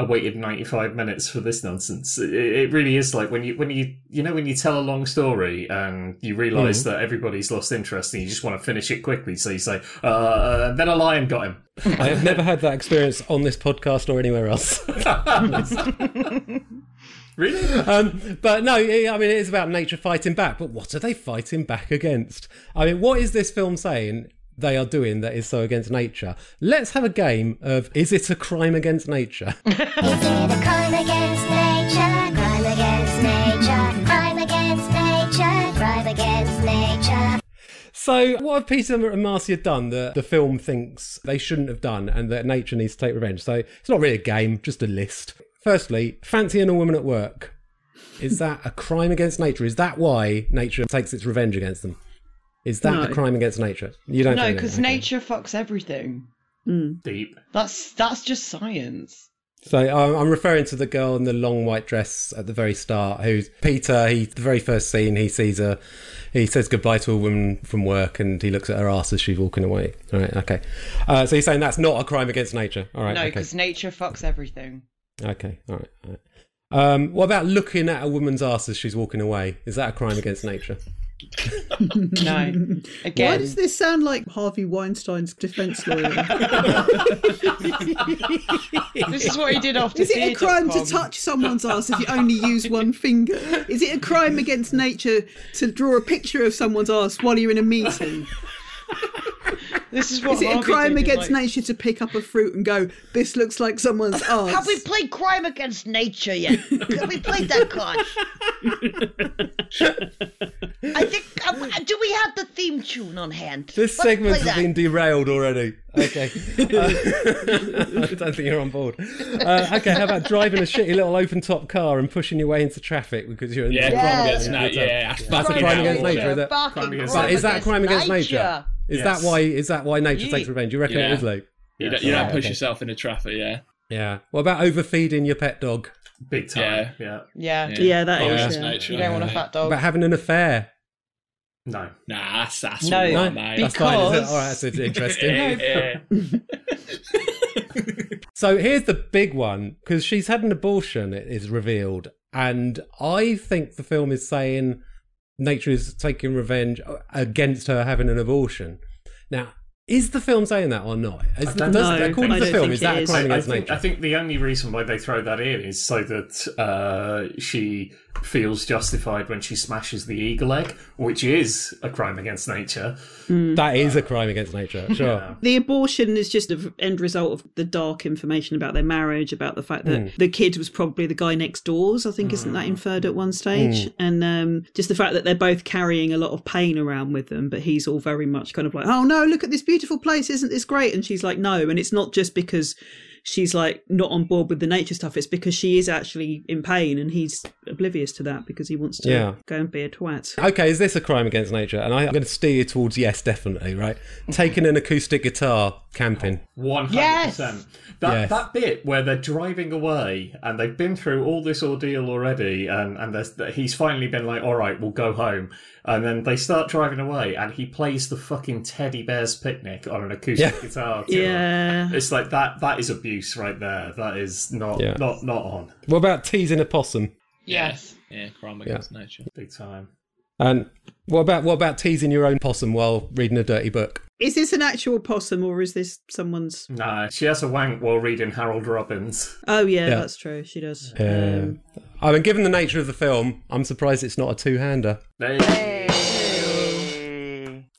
[SPEAKER 1] I waited 95 minutes for this nonsense. It, it really is like when you when you you know when you tell a long story and you realize that everybody's lost interest and you just want to finish it quickly, so you say, uh, uh, then a lion got him.
[SPEAKER 2] I have never had that experience on this podcast or anywhere else.
[SPEAKER 1] Really?
[SPEAKER 2] Um, but no, I mean, it is about nature fighting back. But what are they fighting back against? I mean, what is this film saying they are doing that is so against nature? Let's have a game of is it a crime against nature?
[SPEAKER 7] Is it a crime against nature? Crime against nature. Crime against nature. Crime against nature.
[SPEAKER 2] So, what have Peter and Marcia done that the film thinks they shouldn't have done and that nature needs to take revenge? So, it's not really a game, just a list. Firstly, fancying a woman at work. Is that a crime against nature? Is that why nature takes its revenge against them? Is that
[SPEAKER 5] No.
[SPEAKER 2] a crime against nature? You don't
[SPEAKER 3] No,
[SPEAKER 2] think that,
[SPEAKER 3] because
[SPEAKER 2] okay.
[SPEAKER 3] nature fucks everything.
[SPEAKER 1] Deep.
[SPEAKER 3] That's that's just science.
[SPEAKER 2] So I'm I'm referring to the girl in the long white dress at the very start, who's Peter. He the very first scene he sees her, he says goodbye to a woman from work, and he looks at her ass as she's walking away. All right, okay. Uh, so he's saying that's not a crime against nature. All right,
[SPEAKER 3] no,
[SPEAKER 2] okay,
[SPEAKER 3] because nature fucks everything.
[SPEAKER 2] okay, all right. All right. Um, what about looking at a woman's ass as she's walking away? Is that a crime against nature?
[SPEAKER 3] No.
[SPEAKER 5] Why does this sound like Harvey Weinstein's defense lawyer?
[SPEAKER 3] this is what he did after
[SPEAKER 5] Is it a crime to touch someone's ass if you only use one finger? Is it a crime against nature to draw a picture of someone's ass while you're in a meeting?
[SPEAKER 3] This is what
[SPEAKER 5] Is it a crime against
[SPEAKER 3] like-
[SPEAKER 5] nature to pick up a fruit and go, "This looks like someone's ass"?
[SPEAKER 8] Have we played Crime Against Nature yet? Have we played that card? I think. Uh, do we have the theme tune on hand?
[SPEAKER 2] This
[SPEAKER 8] Let's
[SPEAKER 2] segment has
[SPEAKER 8] that.
[SPEAKER 2] been derailed already. Okay. Uh, I don't think you're on board. Uh, okay, how about driving a shitty little open top car and pushing your way into traffic because you're in
[SPEAKER 4] Yeah,
[SPEAKER 2] the
[SPEAKER 4] crime
[SPEAKER 8] Yeah.
[SPEAKER 4] against nature. Yeah,
[SPEAKER 2] That's a
[SPEAKER 4] fucking
[SPEAKER 2] crime against nature, is it?
[SPEAKER 8] Fucking
[SPEAKER 1] Crime against nature.
[SPEAKER 2] Is that a crime against nature? Is
[SPEAKER 1] Yes.
[SPEAKER 2] that why? Is that why nature
[SPEAKER 8] Yeah.
[SPEAKER 2] takes revenge? You reckon
[SPEAKER 4] Yeah.
[SPEAKER 2] it is, Luke?
[SPEAKER 4] You don't, you don't
[SPEAKER 2] Yeah,
[SPEAKER 4] push
[SPEAKER 2] okay.
[SPEAKER 4] yourself into traffic, yeah.
[SPEAKER 2] Yeah. What about overfeeding your pet dog?
[SPEAKER 1] Big time.
[SPEAKER 4] Yeah.
[SPEAKER 1] Yeah.
[SPEAKER 3] Yeah.
[SPEAKER 5] Yeah, that
[SPEAKER 4] Crime
[SPEAKER 5] is. yeah.
[SPEAKER 4] nature.
[SPEAKER 3] You don't want a fat dog.
[SPEAKER 2] about having an affair?
[SPEAKER 1] No.
[SPEAKER 4] Nah, that's, that's
[SPEAKER 3] No,
[SPEAKER 4] all right,
[SPEAKER 3] no,
[SPEAKER 4] mate.
[SPEAKER 2] That's fine. Is it?
[SPEAKER 3] Because-
[SPEAKER 2] All right, that's interesting.
[SPEAKER 4] Yeah, yeah.
[SPEAKER 2] So here's the big one because she's had an abortion. It is revealed, and I think the film is saying nature is taking revenge against her having an abortion. Now, is the film saying that or not? Is,
[SPEAKER 1] don't
[SPEAKER 2] does-
[SPEAKER 5] know.
[SPEAKER 2] according
[SPEAKER 5] I
[SPEAKER 2] to the film,
[SPEAKER 5] think
[SPEAKER 2] is that
[SPEAKER 5] it
[SPEAKER 2] a
[SPEAKER 5] is.
[SPEAKER 2] crime
[SPEAKER 1] I, I think,
[SPEAKER 2] nature?
[SPEAKER 1] I think the only reason why they throw that in is so that uh, she feels justified when she smashes the eagle egg, which is a crime against nature. Hmm.
[SPEAKER 2] That is a crime against nature. Sure.
[SPEAKER 5] The abortion is just an end result of the dark information about their marriage, about the fact that hmm. the kid was probably the guy next door's. I think isn't that hmm. inferred at one stage? And um, just the fact that they're both carrying a lot of pain around with them, but he's all very much kind of like, "Oh no, look at this beautiful place, isn't this great?" And she's like, "No," and it's not just because she's like not on board with the nature stuff. It's because she is actually in pain, and he's oblivious to that because he wants to
[SPEAKER 2] Yeah.
[SPEAKER 5] go and be a twat.
[SPEAKER 2] Okay, is this a crime against nature? And I, I'm going to steer you towards yes, definitely, right? Taking an acoustic guitar camping.
[SPEAKER 1] One hundred percent. That
[SPEAKER 2] Yes.
[SPEAKER 1] that bit where they're driving away and they've been through all this ordeal already, and and there's, he's finally been like, "All right, we'll go home," and then they start driving away, and he plays the fucking Teddy Bear's Picnic on an acoustic
[SPEAKER 2] Yeah.
[SPEAKER 1] guitar. to her.
[SPEAKER 5] Yeah.
[SPEAKER 1] It's like that. That is abuse right there. That is not
[SPEAKER 2] Yeah.
[SPEAKER 1] not not on
[SPEAKER 2] What about teasing a possum?
[SPEAKER 3] Yes.
[SPEAKER 4] Yeah, crime against nature.
[SPEAKER 1] big time.
[SPEAKER 2] And what about what about teasing your own possum while reading a dirty book?
[SPEAKER 5] Is this an actual possum or is this someone's?
[SPEAKER 1] No, she has a wank while reading Harold Robbins.
[SPEAKER 5] Oh yeah,
[SPEAKER 2] Yeah.
[SPEAKER 5] that's true. She does.
[SPEAKER 2] Yeah.
[SPEAKER 5] Um,
[SPEAKER 2] I mean, given the nature of the film, I'm surprised it's not a two-hander.
[SPEAKER 1] They-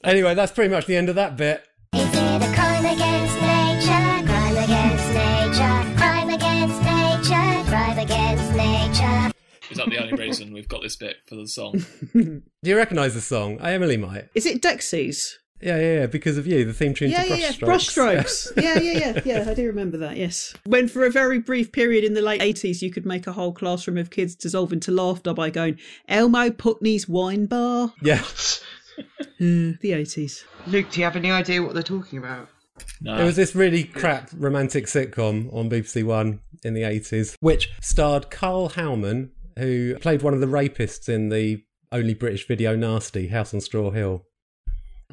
[SPEAKER 2] Anyway, that's pretty much the end of that bit.
[SPEAKER 7] Is it a crime against nature? Crime against nature. Crime against nature. Crime against nature.
[SPEAKER 4] Is that the only reason we've got this bit for the song?
[SPEAKER 2] Do you recognise the song? I Emily might.
[SPEAKER 5] is it Dexys?
[SPEAKER 2] Yeah, yeah, yeah. Because of you, the theme tune
[SPEAKER 5] Yeah,
[SPEAKER 2] to
[SPEAKER 5] yeah, yeah.
[SPEAKER 2] Brushstrokes.
[SPEAKER 5] Brushstrokes. yeah, yeah, yeah, yeah. I do remember that. Yes. When for a very brief period in the late eighties, you could make a whole classroom of kids dissolve into laughter by going Elmo Putney's wine bar.
[SPEAKER 2] yeah.
[SPEAKER 5] Uh, the eighties.
[SPEAKER 3] Luke, do you have any idea what they're talking about?
[SPEAKER 4] No.
[SPEAKER 2] It was this really crap romantic sitcom on BBC One in the 80s, which starred Karl Howman, who played one of the rapists in the only British video nasty, House on Straw Hill.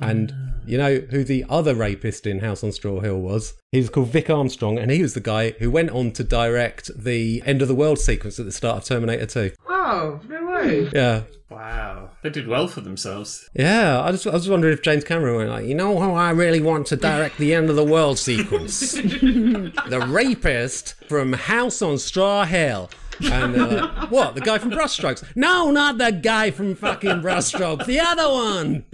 [SPEAKER 2] And mm. you know who the other rapist in House on Straw Hill was? He was called Vic Armstrong, and he was the guy who went on to direct the end of the world sequence at the start of Terminator 2.
[SPEAKER 3] Oh, no way.
[SPEAKER 2] Yeah.
[SPEAKER 1] Wow, they did well for themselves.
[SPEAKER 2] Yeah, I just I was wondering if James Cameron went like, you know how I really want to direct the end of the world sequence, the rapist from House on Straw Hill, and they're like, what? The guy from Brushstrokes? No, not the guy from fucking Brushstrokes, the other one.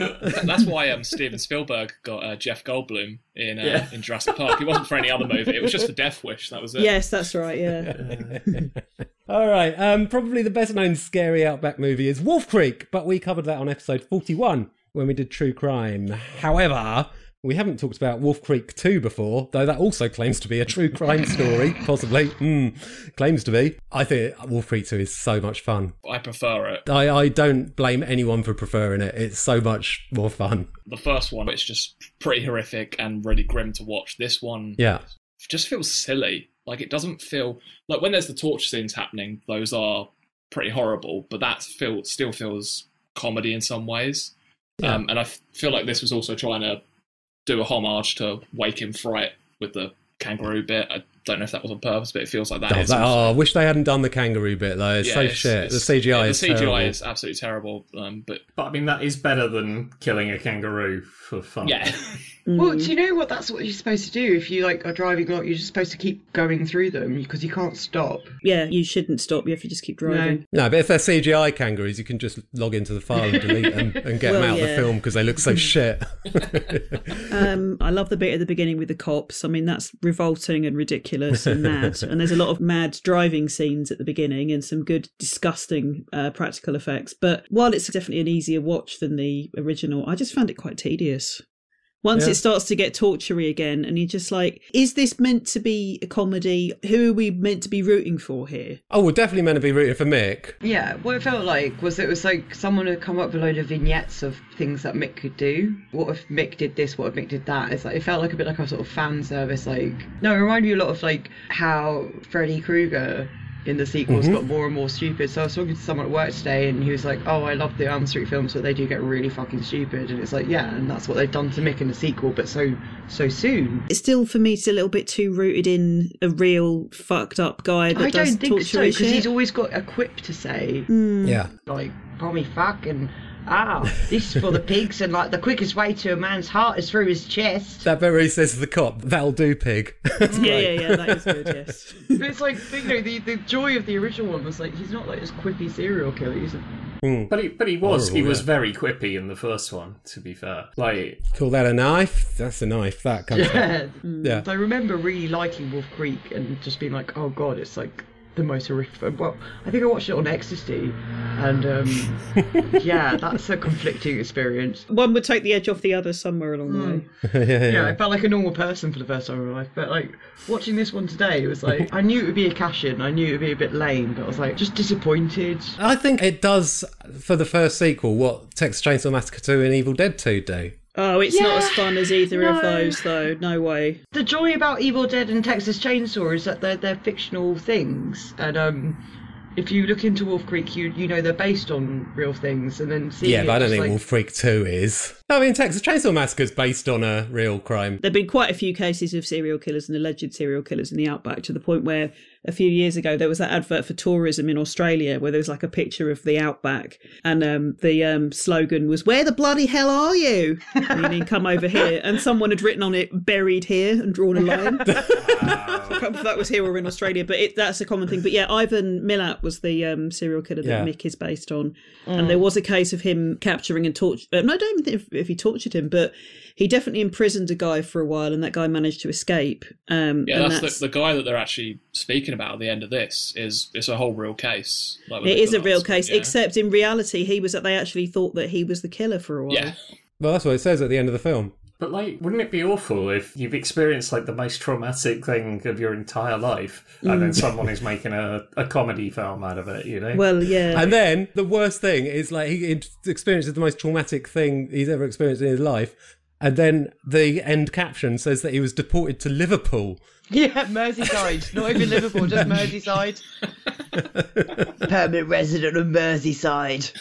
[SPEAKER 4] That's why um, Steven Spielberg got uh, Jeff Goldblum in uh,
[SPEAKER 1] Yeah.
[SPEAKER 4] in Jurassic Park. It wasn't for any other movie. It was just for Death Wish. That was it.
[SPEAKER 5] Yes, that's right. Yeah.
[SPEAKER 2] All right, um, probably the best known scary outback movie is Wolf Creek, but we covered that on episode forty-one when we did true crime. However. We haven't talked about Wolf Creek 2 before, though that also claims to be a true crime story, possibly. Mm, claims to be. I think Wolf Creek 2 is so much fun.
[SPEAKER 4] I prefer it.
[SPEAKER 2] I, I don't blame anyone for preferring it. It's so much more fun.
[SPEAKER 4] The first one, it's just pretty horrific and really grim to watch. This one
[SPEAKER 2] Yeah.
[SPEAKER 4] just feels silly. Like it doesn't feel like when there's the torture scenes happening, those are pretty horrible, but that feel still feels comedy in some ways.
[SPEAKER 2] Yeah.
[SPEAKER 4] Um, and I f- feel like this was also trying to do a homage to Wake in Fright with the kangaroo bit. I don't know if that was on purpose, but it feels like that
[SPEAKER 2] Oh,
[SPEAKER 4] is
[SPEAKER 2] that- oh, I wish they hadn't done the kangaroo bit, though. It's
[SPEAKER 4] Yeah,
[SPEAKER 2] so
[SPEAKER 4] it's-
[SPEAKER 2] shit.
[SPEAKER 4] it's-
[SPEAKER 2] the CGI
[SPEAKER 4] yeah,
[SPEAKER 2] is
[SPEAKER 4] the CGI
[SPEAKER 2] terrible.
[SPEAKER 4] is absolutely terrible. Um, but
[SPEAKER 1] But I mean, that is better than killing a kangaroo for fun.
[SPEAKER 4] yeah,
[SPEAKER 3] Well, do you know what? That's what you're supposed to do. If you like are driving a lot, you're just supposed to keep going through them because you can't stop.
[SPEAKER 5] Yeah, you shouldn't stop. You have to just keep driving.
[SPEAKER 2] No, but if they're CGI kangaroos, you can just log into the file and delete them and get them
[SPEAKER 5] Well,
[SPEAKER 2] out of the film because they look so shit.
[SPEAKER 5] Um, I love the bit at the beginning with the cops. I mean, that's revolting and ridiculous and mad. and there's a lot of mad driving scenes at the beginning and some good, disgusting uh, practical effects. But while it's definitely an easier watch than the original, I just found it quite tedious. Once
[SPEAKER 2] Yeah.
[SPEAKER 5] it starts to get tortury again, and you're just like, is this meant to be a comedy? Who are we meant to be rooting for here?
[SPEAKER 2] oh, we're definitely meant to be rooting for Mick.
[SPEAKER 3] Yeah, what it felt like was it was like someone had come up with a load of vignettes of things that Mick could do. What if Mick did this? What if Mick did that? It's like it felt like a bit like a sort of fan service. Like no, it reminded me a lot of like how Freddy Krueger in the sequels mm-hmm. got more and more stupid. So I was talking to someone at work today, and he was like, "Oh, I love the Elm Street films, but they do get really fucking stupid." And it's like, yeah, and that's what they've done to Mick in the sequel, but so so soon.
[SPEAKER 5] It's still, for me, it's a little bit too rooted in a real fucked up guy that
[SPEAKER 3] I
[SPEAKER 5] does
[SPEAKER 3] don't think so because he's always got a quip to say. Hmm.
[SPEAKER 2] Yeah.
[SPEAKER 3] like call me fuck and ah, this is for the pigs, and like the quickest way to a man's heart is through his chest.
[SPEAKER 2] That bit where he says to the cop, "That'll do, pig." That's
[SPEAKER 5] Yeah,
[SPEAKER 2] great.
[SPEAKER 5] yeah, yeah. That is good. Yes.
[SPEAKER 3] But it's like you know the, the joy of the original one was like he's not like this quippy serial killer. He's a,
[SPEAKER 1] But he, but he was he
[SPEAKER 2] Horrible,
[SPEAKER 1] was
[SPEAKER 2] yeah.
[SPEAKER 1] very quippy in the first one. To be fair, like
[SPEAKER 2] Call that a knife? That's a knife. That comes. from.
[SPEAKER 3] yeah.
[SPEAKER 2] Yeah.
[SPEAKER 3] I remember really liking Wolf Creek and just being like, oh god, it's like the most horrific. film. Well, I think I watched it on ecstasy, and um, yeah, that's a conflicting experience.
[SPEAKER 5] One would take the edge off the other somewhere along the way.
[SPEAKER 2] yeah, yeah.
[SPEAKER 3] Yeah, I felt like a normal person for the first time in my life. But like watching this one today, it was like I knew it would be a cash in. I knew it would be a bit lame, but I was like just disappointed.
[SPEAKER 2] I think it does for the first sequel what Texas Chainsaw Massacre 2 and Evil Dead 2 do.
[SPEAKER 5] Oh, it's not as fun as either of those, though. No way.
[SPEAKER 3] The joy about Evil Dead and Texas Chainsaw is that they're they're fictional things, and um, if you look into Wolf Creek, you you know they're based on real things, and then seeing
[SPEAKER 2] Yeah,
[SPEAKER 3] it
[SPEAKER 2] but I don't
[SPEAKER 3] just,
[SPEAKER 2] think
[SPEAKER 3] like,
[SPEAKER 2] Wolf Creek 2 is. I mean, Texas Chainsaw Massacre is based on a real crime.
[SPEAKER 5] There have been quite a few cases of serial killers and alleged serial killers in the outback to the point where a few years ago there was that advert for tourism in Australia where there was like a picture of the outback and um, the um, slogan was "Where the bloody hell are you?" Meaning, come over here. And someone had written on it "Buried here" and drawn a line. I can't remember if that was here or in Australia, but it, that's a common thing. But yeah, Ivan Milat was the um, serial killer that
[SPEAKER 2] Yeah.
[SPEAKER 5] Mick is based on, and there was a case of him capturing and torture. Uh, no, I don't even think if, if he tortured him, but he definitely imprisoned a guy for a while, and that guy managed to escape. Um,
[SPEAKER 4] Yeah,
[SPEAKER 5] and
[SPEAKER 4] that's, The, the guy that they're actually speaking about at the end of this is it's a whole real case. Like with
[SPEAKER 5] it
[SPEAKER 4] the
[SPEAKER 5] is a real case,
[SPEAKER 4] yeah.
[SPEAKER 5] except in reality, he was that they actually thought that he was the killer for a while.
[SPEAKER 4] yeah,
[SPEAKER 2] Well, that's what it says at the end of the film.
[SPEAKER 1] But like, wouldn't it be awful if you've experienced like the most traumatic thing of your entire life, and then mm. someone is making a, a comedy film out of it? You know?
[SPEAKER 5] Well, yeah.
[SPEAKER 2] And then the worst thing is like he experiences the most traumatic thing he's ever experienced in his life. And then the end caption says that he was deported to Liverpool.
[SPEAKER 3] Yeah, Merseyside, not even Liverpool, just Merseyside. Permanent resident of Merseyside.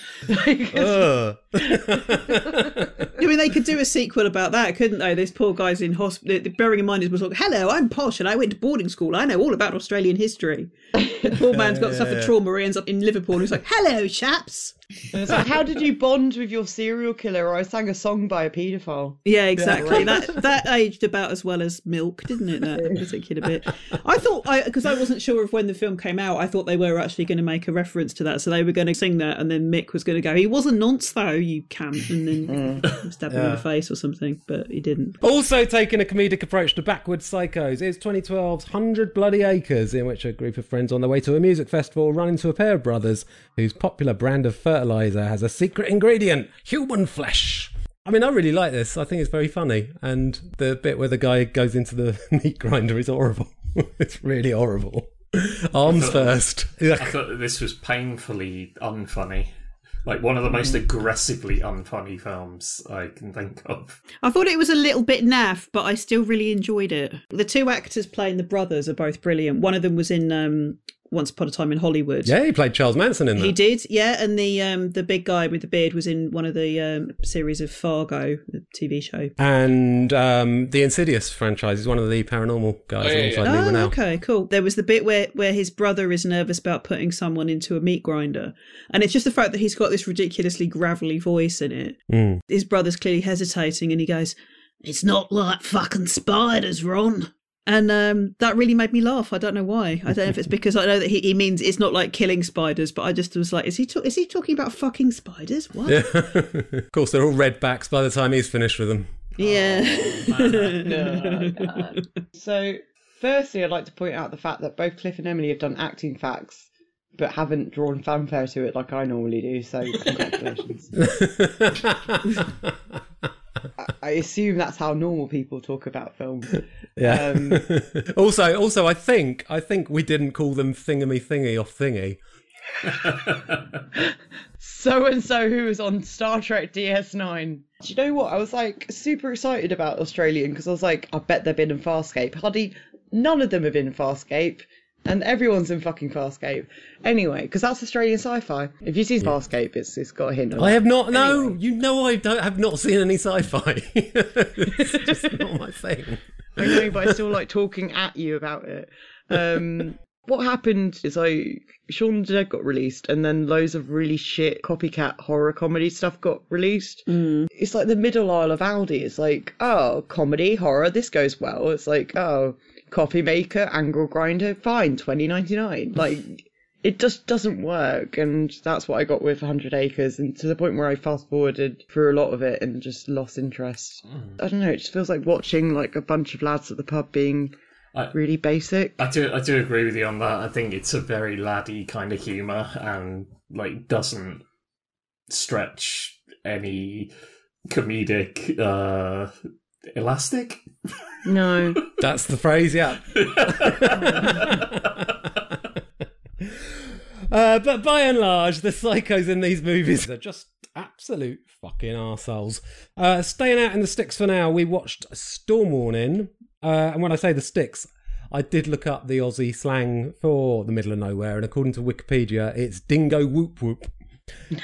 [SPEAKER 2] Ugh.
[SPEAKER 5] I mean, they could do a sequel about that, couldn't they? This poor guy's in hospital. Bearing in mind, he was like, "Hello, I'm posh, and I went to boarding school. I know all about Australian history." The poor man's got suffered trauma. He ends up in Liverpool. and He's like, "Hello, chaps."
[SPEAKER 3] And it's like, how did you bond with your serial killer? Or I sang a song by a paedophile.
[SPEAKER 5] Yeah, exactly. that that aged about as well as Milk, didn't it? That particular bit. I thought, I because I wasn't sure of when the film came out. I thought they were actually going to make a reference to that, so they were going to sing that, and then Mick was going to go, "He was a nonce, though, you cunt," and then stab him in the face or something, but he didn't.
[SPEAKER 2] Also taking a comedic approach to Backwoods Psychos is 2012's 100 Bloody Acres, in which a group of friends on their way to a music festival run into a pair of brothers whose popular brand of fertilizer has a secret ingredient human flesh. I mean, I really like this. I think it's very funny. And the bit where the guy goes into the meat grinder is horrible. it's really horrible. Arms first.
[SPEAKER 1] I thought that this was painfully unfunny. Like one of the most aggressively unfunny films I can think of.
[SPEAKER 5] I thought it was a little bit naff, but I still really enjoyed it. The two actors playing the brothers are both brilliant. One of them was in um, Once Upon a Time in Hollywood.
[SPEAKER 2] Yeah, he played Charles Manson in that.
[SPEAKER 5] He did, yeah, and the um, the big guy with the beard was in one of the um, series of Fargo, the TV show.
[SPEAKER 2] And um, the Insidious franchise is one of the paranormal guys
[SPEAKER 4] Oh, yeah, yeah.
[SPEAKER 5] Oh, okay, cool. There was the bit where, where his brother is nervous about putting someone into a meat grinder. And it's just the fact that he's got this ridiculously gravelly voice in it.
[SPEAKER 2] Mm.
[SPEAKER 5] His brother's clearly hesitating and he goes, It's not like fucking spiders, Ron. And um, that really made me laugh. I don't know why. I don't know if it's because I know that he, he means it's not like killing spiders, but I just was like, is he ta- is he talking about fucking spiders? What?
[SPEAKER 2] Yeah. of course, they're all redbacks by the time he's finished with them.
[SPEAKER 5] Yeah.
[SPEAKER 3] So, firstly, I'd like to point out the fact that both Cliff and Emily have done acting facts, but haven't drawn fanfare to it like I normally do. So, congratulations. I assume that's how normal people talk about film.
[SPEAKER 2] Yeah.
[SPEAKER 3] Um,
[SPEAKER 2] also, also, I think I think we didn't call them thingamy thingy off thingy.
[SPEAKER 3] so and so who was on Star Trek DS9. Do you know what? I was like super excited about Australian because I was like, I bet they've been in Farscape. Hardly none of them have been in Farscape. And everyone's in fucking Farscape. Anyway, because that's Australian sci-fi. If you see Farscape, it's it's got a hint. Of
[SPEAKER 2] I
[SPEAKER 3] it.
[SPEAKER 2] have not. No, you know, I don't have not seen any sci-fi. it's just not my thing.
[SPEAKER 3] I know, but I still like talking at you about it. Um, What happened is like Shaun of the Dead got released, and then loads of really shit copycat horror comedy stuff got released.
[SPEAKER 5] Mm.
[SPEAKER 3] It's like the middle aisle of Aldi. It's like, oh, comedy, horror, this goes well. It's like, oh, coffee maker, angle grinder, fine, twenty ninety nine. Like, it just doesn't work, and that's what I got with Hundred Acres, and to the point where I fast forwarded through a lot of it and just lost interest. I don't know. It just feels like watching like a bunch of lads at the pub being
[SPEAKER 1] I-
[SPEAKER 3] really basic.
[SPEAKER 1] I do I do agree with you on that. I think it's a very laddie kind of humour and like doesn't stretch any comedic uh elastic.
[SPEAKER 3] No.
[SPEAKER 2] That's the phrase, yeah. uh, but by and large, the psychos in these movies are just absolute fucking arseholes. Uh, staying out in the sticks for now, we watched Storm Warning. Uh, and when I say the sticks, I did look up the Aussie slang for the middle of nowhere, and according to Wikipedia, it's dingo whoop whoop. but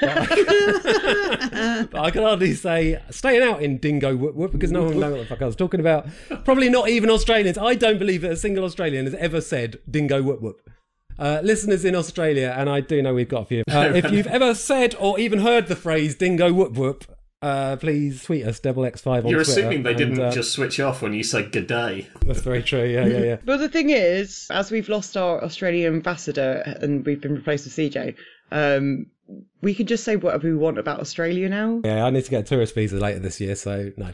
[SPEAKER 2] I can hardly say staying out in dingo whoop whoop because no one knows what the fuck I was talking about. Probably not even Australians. I don't believe that a single Australian has ever said dingo whoop whoop. Uh, listeners in Australia, and I do know we've got a few. Uh, if you've ever said or even heard the phrase dingo whoop whoop, uh, please tweet us double X five on
[SPEAKER 1] You're
[SPEAKER 2] Twitter.
[SPEAKER 1] assuming they
[SPEAKER 2] and,
[SPEAKER 1] didn't
[SPEAKER 2] uh,
[SPEAKER 1] just switch off when you said good day.
[SPEAKER 2] That's very true. Yeah, yeah, yeah.
[SPEAKER 3] But the thing is, as we've lost our Australian ambassador and we've been replaced with CJ, um, we can just say whatever we want about Australia now.
[SPEAKER 2] Yeah, I need to get a tourist visa later this year, so no.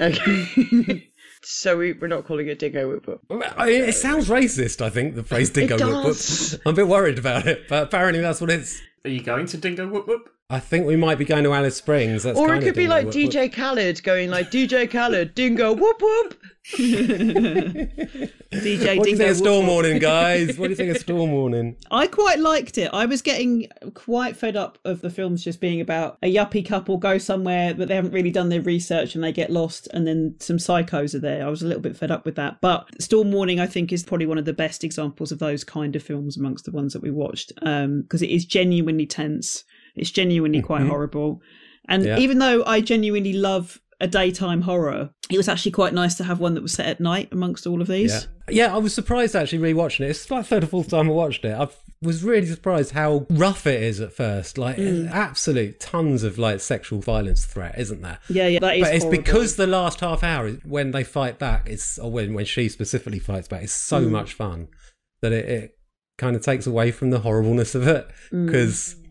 [SPEAKER 3] Okay. so we, we're not calling it Dingo Whip Whip.
[SPEAKER 2] I mean, it sounds racist, I think, the phrase dingo whoop whoop. I'm a bit worried about it, but apparently that's what it's.
[SPEAKER 1] Are you going to Dingo Whoop Whoop?
[SPEAKER 2] I think we might be going to Alice Springs. That's
[SPEAKER 3] Or
[SPEAKER 2] kind
[SPEAKER 3] it could
[SPEAKER 2] of
[SPEAKER 3] be
[SPEAKER 2] dingo
[SPEAKER 3] like
[SPEAKER 2] whoop whoop.
[SPEAKER 3] DJ Khaled going like DJ Khaled, Dingo Whoop Whoop.
[SPEAKER 5] DJ
[SPEAKER 2] What do you think of Storm
[SPEAKER 5] Whoop Whoop.
[SPEAKER 2] Warning, guys? What do you think of Storm Warning?
[SPEAKER 5] I quite liked it. I was getting quite fed up of the films just being about a yuppie couple go somewhere but they haven't really done their research and they get lost and then some psychos are there. I was a little bit fed up with that. But Storm Warning I think is probably one of the best examples of those kind of films amongst the ones that we watched um, because it is genuinely tense. It's genuinely quite horrible. And
[SPEAKER 2] Yeah.
[SPEAKER 5] even though I genuinely love a daytime horror, it was actually quite nice to have one that was set at night amongst all of these.
[SPEAKER 2] Yeah. yeah, I was surprised actually rewatching it. It's like third or fourth time I watched it. I was really surprised how rough it is at first. Like
[SPEAKER 5] Mm.
[SPEAKER 2] absolute tons of like sexual violence threat, isn't there?
[SPEAKER 5] Yeah, yeah, that is
[SPEAKER 2] But it's
[SPEAKER 5] horrible.
[SPEAKER 2] because the last half hour is when they fight back, it's or when when she specifically fights back, it's so
[SPEAKER 5] Mm.
[SPEAKER 2] much fun that it, it kind of takes away from the horribleness of it
[SPEAKER 5] Mm.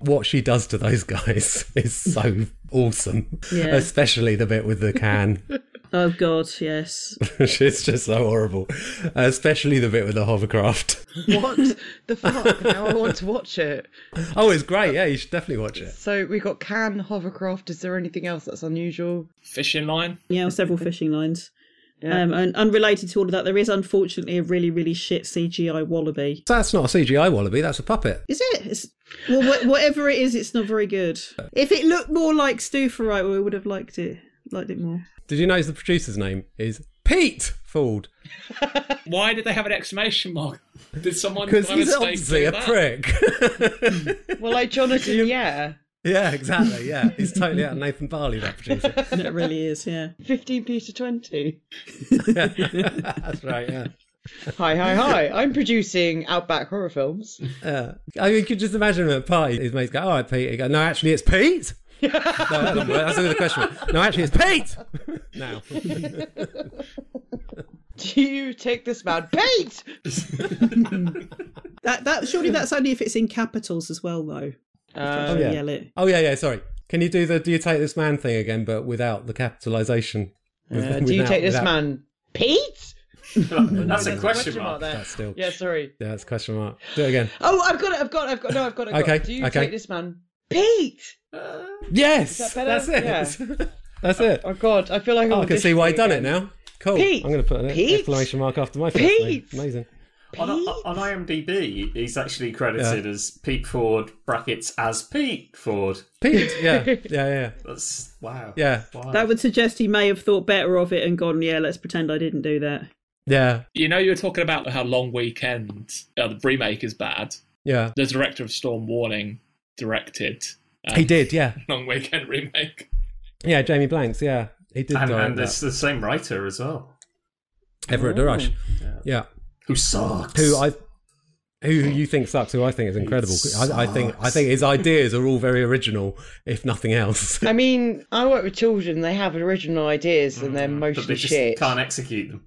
[SPEAKER 2] Because what she does to those guys is so awesome.
[SPEAKER 5] Yeah.
[SPEAKER 2] Especially the bit with the can.
[SPEAKER 5] Oh god, yes.
[SPEAKER 2] it's just so horrible. Especially the bit with the hovercraft.
[SPEAKER 3] What the fuck? now I want to watch it.
[SPEAKER 2] Oh, it's great. Yeah, you should definitely watch it.
[SPEAKER 3] So we got can hovercraft. Is there anything else that's unusual?
[SPEAKER 4] Fishing line.
[SPEAKER 5] Yeah, several fishing lines.
[SPEAKER 3] Yeah.
[SPEAKER 5] Um, and unrelated to all of that, there is unfortunately a really, really shit CGI wallaby.
[SPEAKER 2] So that's not a CGI wallaby, that's a puppet.
[SPEAKER 5] Is it? It's, well, wh- whatever it is, it's not very good. If it looked more like Stu Ferrite, we would have liked it. Liked it more.
[SPEAKER 2] Did you notice the producer's name is Pete Ford?
[SPEAKER 4] Why did they have an exclamation mark? Did someone
[SPEAKER 2] Because
[SPEAKER 4] by
[SPEAKER 2] he's
[SPEAKER 4] mistake
[SPEAKER 2] obviously a
[SPEAKER 4] that?
[SPEAKER 2] prick.
[SPEAKER 3] Well, like Jonathan, yeah.
[SPEAKER 2] Yeah, exactly. Yeah, he's totally out of Nathan Barley, that producer.
[SPEAKER 5] It really is, yeah.
[SPEAKER 3] 15p to 20.
[SPEAKER 2] That's right. Yeah.
[SPEAKER 3] Hi, hi, hi. I'm producing Outback horror films.
[SPEAKER 2] Yeah. I mean, you could just imagine him at a party. His mates go, "All right, Pete." He go, "No, actually, it's Pete." no, that doesn't work. that's the question. No, actually, it's Pete. now.
[SPEAKER 3] Do you take this man? Pete!
[SPEAKER 5] That that surely that's only if it's in capitals as well, though.
[SPEAKER 3] Uh,
[SPEAKER 2] yeah.
[SPEAKER 5] Yell it.
[SPEAKER 2] Oh yeah, yeah. Sorry. Can you do the "Do you take this man" thing again, but without the capitalization?
[SPEAKER 3] uh, do you
[SPEAKER 2] Without-
[SPEAKER 3] take this
[SPEAKER 2] without-
[SPEAKER 3] man? Pete?
[SPEAKER 1] That's a question mark.
[SPEAKER 3] there.
[SPEAKER 2] That's still.
[SPEAKER 3] Yeah, sorry.
[SPEAKER 2] Yeah, that's a question mark. Do it again.
[SPEAKER 3] Oh, I've got it. I've got it. I've got. No, I've got it. I've got
[SPEAKER 2] Okay,
[SPEAKER 3] it. Do you
[SPEAKER 2] okay.
[SPEAKER 3] take this man? Pete.
[SPEAKER 2] Yes,
[SPEAKER 3] that better?
[SPEAKER 2] that's it.
[SPEAKER 3] Yeah.
[SPEAKER 2] that's it.
[SPEAKER 3] Oh God, I feel like
[SPEAKER 2] Oh,
[SPEAKER 3] I'm
[SPEAKER 2] can see why you've done it now. Cool.
[SPEAKER 3] Pete.
[SPEAKER 2] I'm going to put an
[SPEAKER 3] Pete.
[SPEAKER 2] exclamation mark after my first
[SPEAKER 3] Pete.
[SPEAKER 2] name. Amazing.
[SPEAKER 1] On, on IMDb, he's actually credited as Pete Ford brackets as Pete Ford.
[SPEAKER 2] Pete. Yeah. Yeah. Yeah.
[SPEAKER 1] That's wow.
[SPEAKER 2] Yeah.
[SPEAKER 1] Wow.
[SPEAKER 5] That would suggest he may have thought better of it and gone, yeah, let's pretend I didn't do that.
[SPEAKER 2] Yeah.
[SPEAKER 4] You know, you were talking about how Long Weekend, uh, the remake, is bad.
[SPEAKER 2] Yeah.
[SPEAKER 4] The director of Storm Warning directed uh,
[SPEAKER 2] He did. Yeah.
[SPEAKER 4] Long Weekend remake.
[SPEAKER 2] Yeah. Jamie Blanks. Yeah. He did
[SPEAKER 1] and, and it's the same writer as well,
[SPEAKER 2] Everett DeRoche. Yeah.
[SPEAKER 1] Who sucks.
[SPEAKER 2] Who I who you think sucks, who I think is incredible. I, I think I think his ideas are all very original, if nothing else.
[SPEAKER 3] I mean, I work with children. They have original ideas and they're
[SPEAKER 1] Mm, but
[SPEAKER 3] mostly
[SPEAKER 1] they just
[SPEAKER 3] shit.
[SPEAKER 1] can't execute them.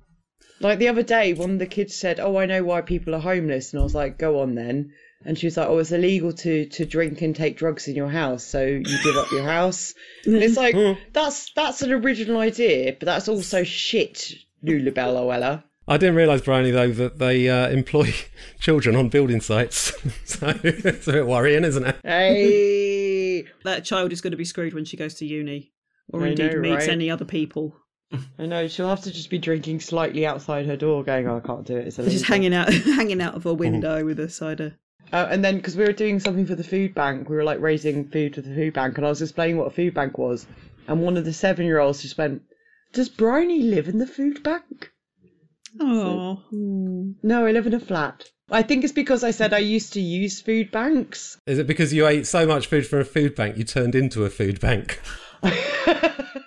[SPEAKER 3] Like the other day, one of the kids said, "Oh, I know why people are homeless," and I was like, "Go on then." And she was like, "Oh, it's illegal to to drink and take drugs in your house, so you give up your house." And it's like that's that's an original idea, but that's also shit, Lulabella Wella.
[SPEAKER 2] I didn't realise, Bryony, though, that they uh, employ children on building sites. so it's a bit worrying, isn't it?
[SPEAKER 3] Hey,
[SPEAKER 5] That child is going to be screwed when she goes to uni, or
[SPEAKER 3] I
[SPEAKER 5] indeed
[SPEAKER 3] know,
[SPEAKER 5] meets
[SPEAKER 3] right?
[SPEAKER 5] any other people.
[SPEAKER 3] I know she'll have to just be drinking slightly outside her door, going, "Oh, I can't do it." It's illegal.
[SPEAKER 5] Just hanging out, hanging out of a window with a cider.
[SPEAKER 3] Uh, and then because we were doing something for the food bank, we were like raising food for the food bank, and I was explaining what a food bank was, and one of the seven-year-olds just went, "Does Bryony live in the food bank?"
[SPEAKER 5] Oh,
[SPEAKER 3] No, I live in a flat. I think it's because I said I used to use food banks.
[SPEAKER 2] Is it because you ate so much food from a food bank you turned into a food bank?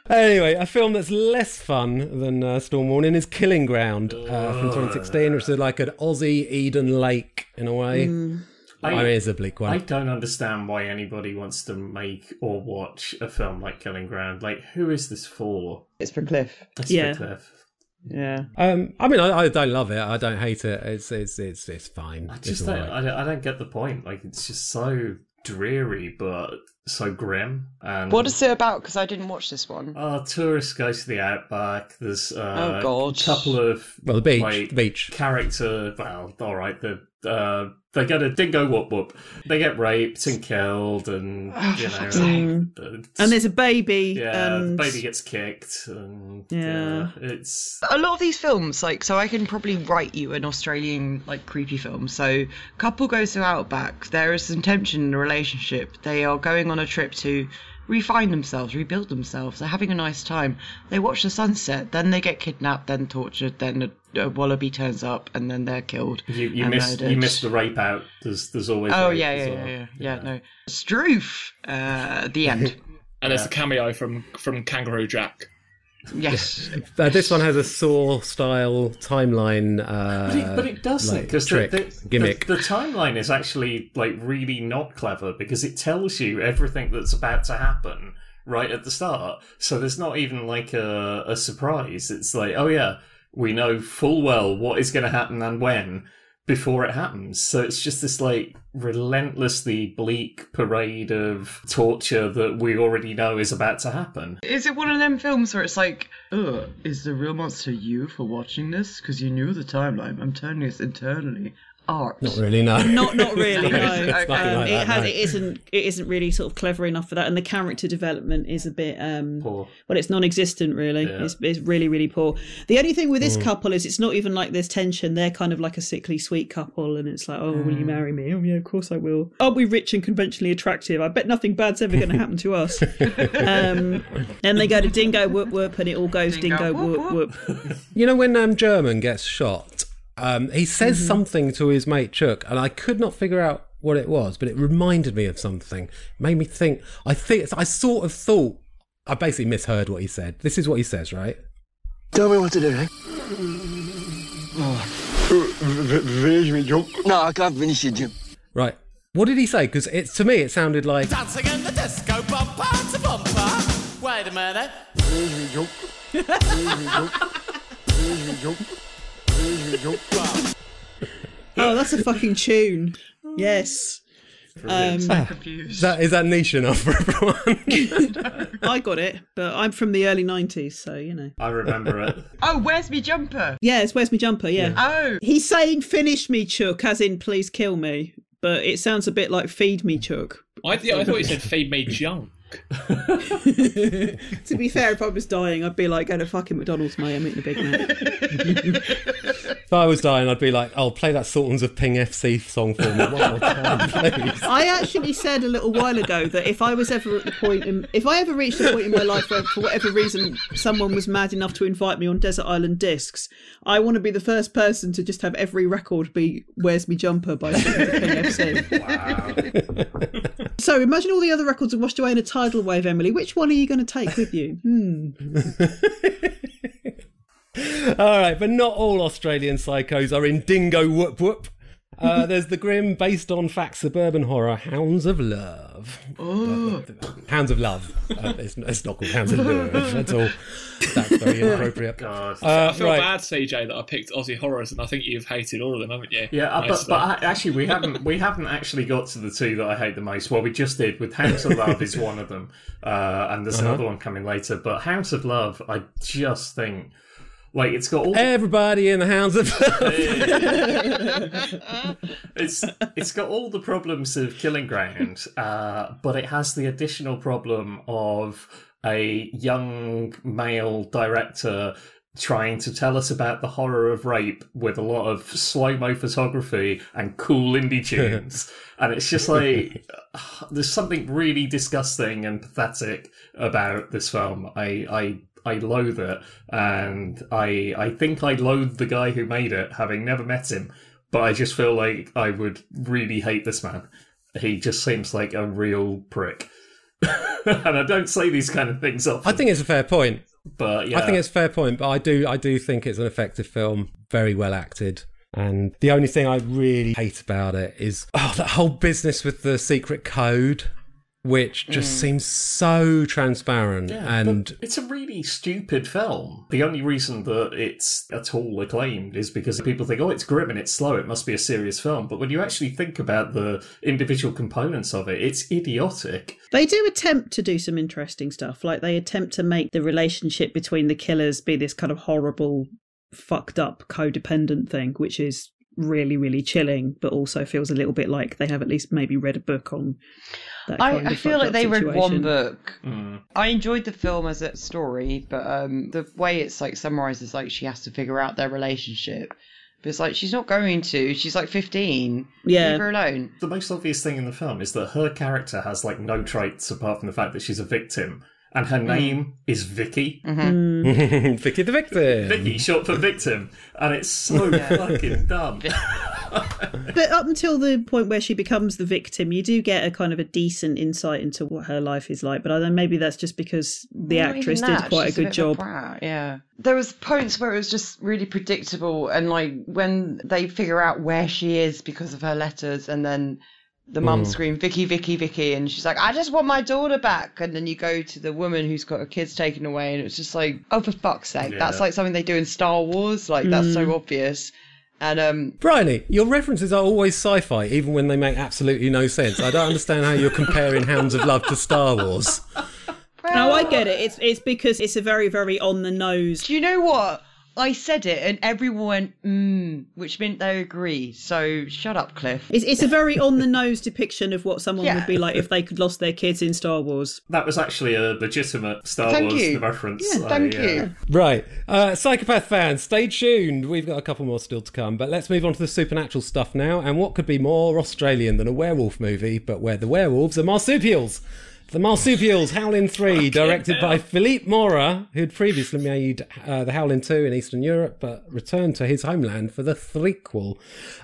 [SPEAKER 2] anyway, a film that's less fun than uh, Storm Warning is Killing Ground uh, from 2016, which is like an Aussie Eden Lake in a way. I, mean, it's a bleak
[SPEAKER 1] I don't understand why anybody wants to make or watch a film like Killing Ground. Like, who is this for?
[SPEAKER 3] It's for Cliff.
[SPEAKER 1] That's
[SPEAKER 5] Yeah.
[SPEAKER 1] for Cliff.
[SPEAKER 3] Yeah.
[SPEAKER 2] Um, I mean, I, I don't love it. I don't hate it. It's it's it's it's fine.
[SPEAKER 1] I just
[SPEAKER 2] all
[SPEAKER 1] don't,
[SPEAKER 2] right.
[SPEAKER 1] I, don't, I don't get the point. Like, it's just so dreary, but so grim. And
[SPEAKER 3] What is it about? Because I didn't watch this one.
[SPEAKER 1] Uh, tourists go to the outback. There's uh,
[SPEAKER 3] Oh, God.
[SPEAKER 1] a couple of
[SPEAKER 2] Well, the beach,
[SPEAKER 1] like,
[SPEAKER 2] the beach.
[SPEAKER 1] character. Well, all right. The uh, they get a dingo whoop whoop. They get raped and killed, and
[SPEAKER 3] Oh,
[SPEAKER 1] you know, uh,
[SPEAKER 5] and there's a baby.
[SPEAKER 1] yeah,
[SPEAKER 5] and
[SPEAKER 1] the baby gets kicked, and
[SPEAKER 5] Yeah.
[SPEAKER 1] yeah, it's
[SPEAKER 3] A lot of these films, like, so I can probably write you an Australian, like, creepy film. So, couple goes to Outback. There is some tension in the relationship. They are going on a trip to refine themselves, rebuild themselves. They're having a nice time. They watch the sunset. Then they get kidnapped, then tortured. Then a, a wallaby turns up, and then they're killed.
[SPEAKER 1] you you
[SPEAKER 3] and
[SPEAKER 1] miss you
[SPEAKER 3] murdered.
[SPEAKER 1] the rape out. There's there's always
[SPEAKER 3] Oh
[SPEAKER 1] rape
[SPEAKER 3] yeah,
[SPEAKER 1] as
[SPEAKER 3] yeah,
[SPEAKER 1] well.
[SPEAKER 3] yeah, yeah, yeah. No, Stroof. Uh, the end.
[SPEAKER 4] And there's a cameo from from Kangaroo Jack.
[SPEAKER 3] Yes.
[SPEAKER 2] Uh, this one has a Saw style timeline. Uh,
[SPEAKER 1] But it, but it doesn't
[SPEAKER 2] like,
[SPEAKER 1] because
[SPEAKER 2] trick,
[SPEAKER 1] the, the,
[SPEAKER 2] gimmick.
[SPEAKER 1] The, the timeline is actually like really not clever because it tells you everything that's about to happen right at the start. So there's not even like a, a surprise. It's like, oh yeah, we know full well what is going to happen and when before it happens. So it's just this like relentlessly bleak parade of torture that we already know is about to happen.
[SPEAKER 3] Is it one of them films where it's like, is the real monster you for watching this? Because you knew the timeline. I'm turning this internally. Art.
[SPEAKER 2] Not really, no.
[SPEAKER 5] Not not really. No,
[SPEAKER 2] It's nothing
[SPEAKER 5] um,
[SPEAKER 2] like
[SPEAKER 5] it
[SPEAKER 2] that,
[SPEAKER 5] has
[SPEAKER 2] no.
[SPEAKER 5] it isn't it isn't really sort of clever enough for that, and the character development is a bit um
[SPEAKER 1] Poor.
[SPEAKER 5] well, it's non-existent really.
[SPEAKER 1] Yeah.
[SPEAKER 5] It's, it's really really poor. The only thing with this couple is it's not even like there's tension. They're kind of like a sickly sweet couple, and it's like, oh, will you marry me? Oh yeah, of course I will. Aren't we rich and conventionally attractive? I bet nothing bad's ever going to happen to us. um, then they go to Dingo Whoop Whoop, and it all goes
[SPEAKER 3] Dingo
[SPEAKER 5] Dingo,
[SPEAKER 3] whoop
[SPEAKER 5] Whoop Whoop.
[SPEAKER 2] You know when um, German gets shot, um, he says
[SPEAKER 5] Mm-hmm.
[SPEAKER 2] something to his mate Chuck, and I could not figure out what it was, but it reminded me of something. Made me think. I think I sort of thought. I basically misheard what he said. This is what he says, right?
[SPEAKER 9] Tell me what to do, eh? Finish me, Jump. No, I can't finish it, Jim.
[SPEAKER 2] Right. What did he say? Because it to me it sounded like
[SPEAKER 10] Dancing in the disco bumper to bumper. Wait a minute.
[SPEAKER 9] Finish me, Jump. Finish me, Jump. Finish me, Jump. Finish me, Jump.
[SPEAKER 5] Oh, that's a fucking tune. Yes. Um,
[SPEAKER 3] Confused.
[SPEAKER 2] that. Is that niche enough for everyone?
[SPEAKER 5] I got it, but I'm from the early 90s, so you know.
[SPEAKER 1] I remember it.
[SPEAKER 3] Oh, where's me jumper?
[SPEAKER 5] Yeah, it's Where's Me Jumper, yeah.
[SPEAKER 3] Oh,
[SPEAKER 5] He's saying finish me, Chuck, as in please kill me, but it sounds a bit like feed me, Chuck.
[SPEAKER 4] I, th- I thought he said feed me junk.
[SPEAKER 5] to be fair, if I was dying, I'd be like, go to fucking McDonald's, mate, I'm eating a Big Mac.
[SPEAKER 2] if I was dying, I'd be like, "I'll play that Sultans of Ping FC song for me one more time, please."
[SPEAKER 5] I actually said a little while ago that if I was ever at the point, in, if I ever reached a point in my life where, for whatever reason, someone was mad enough to invite me on Desert Island Discs, I want to be the first person to just have every record be "Where's Me Jumper" by PFC.
[SPEAKER 1] Wow.
[SPEAKER 5] So imagine all the other records are washed away in a tidal wave, Emily. Which one are you going to take with you? Hmm.
[SPEAKER 2] All right, but not all Australian psychos are in dingo whoop whoop. Uh, there's the grim, based on fact suburban horror, Hounds of Love. Hounds of Love. Uh, it's, it's not called Hounds of Love. at all. That's very inappropriate.
[SPEAKER 1] God.
[SPEAKER 2] Uh,
[SPEAKER 4] I feel
[SPEAKER 2] right.
[SPEAKER 4] bad, CJ, that I picked Aussie horrors, and I think you've hated all of them, haven't you?
[SPEAKER 1] Yeah, uh, but, but I- actually, we haven't we haven't actually got to the two that I hate the most. Well, we just did with Hounds of Love is one of them, uh, and there's another one coming later. But Hounds of Love, I just think like it's got all
[SPEAKER 2] Everybody in the Hounds of
[SPEAKER 1] it's it's got all the problems of Killing Ground, uh, but it has the additional problem of a young male director trying to tell us about the horror of rape with a lot of slow mo photography and cool indie tunes. and it's just like there's something really disgusting and pathetic about this film. I I I loathe it, and I I think I loathe the guy who made it, having never met him. But I just feel like I would really hate this man. He just seems like a real prick. and I don't say these kind of things often.
[SPEAKER 2] I think it's a fair point.
[SPEAKER 1] but yeah,
[SPEAKER 2] I think it's a fair point, but I do I do think it's an effective film, very well acted. And the only thing I really hate about it is oh that whole business with the secret code, which just mm. seems so transparent
[SPEAKER 1] Yeah,
[SPEAKER 2] and
[SPEAKER 1] but it's a really stupid film. The only reason that it's at all acclaimed is because people think, oh, it's grim and it's slow, it must be a serious film. But when you actually think about the individual components of it, it's idiotic.
[SPEAKER 5] They do attempt to do some interesting stuff. Like they attempt to make the relationship between the killers be this kind of horrible, fucked up, codependent thing, which is really, really chilling, but also feels a little bit like they have at least maybe read a book on that kind
[SPEAKER 3] I, I
[SPEAKER 5] of
[SPEAKER 3] feel like
[SPEAKER 5] up
[SPEAKER 3] they read one book.
[SPEAKER 1] Mm.
[SPEAKER 3] I enjoyed the film as a story, but um, the way it's like summarized is like she has to figure out their relationship. But it's like she's not going to. She's like fifteen.
[SPEAKER 5] Yeah.
[SPEAKER 3] Leave her alone.
[SPEAKER 1] The most obvious thing in the film is that her character has like no traits apart from the fact that she's a victim. And her name is Vicky.
[SPEAKER 2] Vicky the victim.
[SPEAKER 1] Vicky, short for victim. And it's so fucking dumb.
[SPEAKER 5] But up until the point where she becomes the victim, you do get a kind of a decent insight into what her life is like. But I don't. Maybe that's just because the
[SPEAKER 3] Not
[SPEAKER 5] actress did
[SPEAKER 3] that,
[SPEAKER 5] quite a good
[SPEAKER 3] bit of
[SPEAKER 5] job.
[SPEAKER 3] brat, yeah. There was points where it was just really predictable, and like when they figure out where she is because of her letters, and then the mum mm. scream Vicky, Vicky, Vicky, and she's like, I just want my daughter back. And then you go to the woman who's got her kids taken away, and it's just like, oh for fuck's sake, that's like something they do in Star Wars. Like that's so mm. obvious. And um,
[SPEAKER 2] Bryony, your references are always sci-fi, even when they make absolutely no sense. I don't understand how you're comparing Hounds of Love to Star Wars.
[SPEAKER 5] No, I get it. It's it's because it's a very very on the nose.
[SPEAKER 3] do you know what? I said it, and everyone went mm, which meant they agree. So shut up, Cliff.
[SPEAKER 5] It's it's a very on the nose depiction of what someone
[SPEAKER 3] Yeah.
[SPEAKER 5] would be like if they could lost their kids in Star Wars.
[SPEAKER 1] That was actually a legitimate Star
[SPEAKER 3] Thank
[SPEAKER 1] Wars
[SPEAKER 3] you.
[SPEAKER 1] reference.
[SPEAKER 3] Yeah,
[SPEAKER 1] I,
[SPEAKER 3] thank
[SPEAKER 1] uh,
[SPEAKER 3] you.
[SPEAKER 2] Right, uh, Psychopath fans, stay tuned. We've got a couple more still to come, but let's move on to the supernatural stuff now. And what could be more Australian than a werewolf movie, but where the werewolves are marsupials? The Marsupials, Howling 3, directed by Philippe Mora, who'd previously made uh, The Howling 2 in Eastern Europe, but returned to his homeland for the threequel.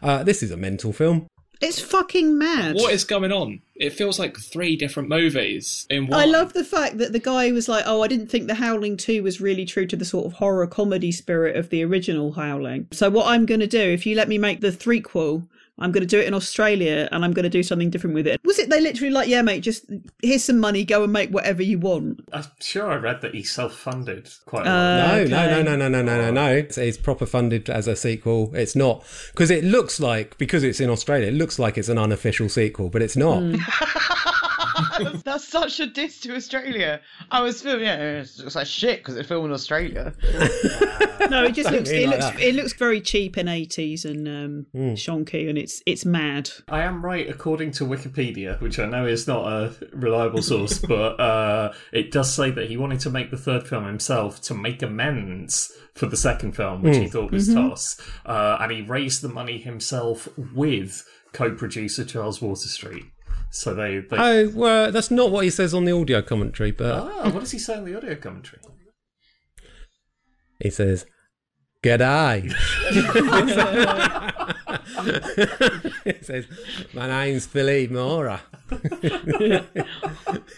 [SPEAKER 2] Uh, this is a mental film.
[SPEAKER 5] It's fucking mad.
[SPEAKER 4] What is going on? It feels like three different movies in one.
[SPEAKER 5] I love the fact that the guy was like, "Oh, I didn't think The Howling 2 was really true to the sort of horror comedy spirit of the original Howling." So what I'm going to do, if you let me make the threequel, I'm going to do it in Australia and I'm going to do something different with it. Was it they literally like, "Yeah, mate, just here's some money, go and make whatever you want."
[SPEAKER 1] I'm sure I read that he self-funded quite a
[SPEAKER 5] Uh.
[SPEAKER 2] No,
[SPEAKER 5] Okay.
[SPEAKER 2] no, no, no, no, no, no, no, no. It's, it's proper funded as a sequel. It's not because it looks like because it's in Australia, it looks like it's an unofficial sequel, but it's not.
[SPEAKER 3] That's such a diss to Australia. I was filming, yeah, it looks like shit because it's filmed in Australia.
[SPEAKER 5] No, it just
[SPEAKER 2] Don't
[SPEAKER 5] looks it
[SPEAKER 2] like
[SPEAKER 5] looks
[SPEAKER 2] that.
[SPEAKER 5] it looks very cheap in 80s and um, shonky and it's it's mad.
[SPEAKER 1] I am right according to Wikipedia, which I know is not a reliable source, but uh, it does say that he wanted to make the third film himself to make amends for the second film, which he thought was toss, uh, and he raised the money himself with co-producer Charles Waterstreet. So they, they
[SPEAKER 2] Oh, well, that's not what he says on the audio commentary, but
[SPEAKER 1] ah, what does he say in the audio commentary?
[SPEAKER 2] he says, "G'day." he says, "My name's Philippe Mora.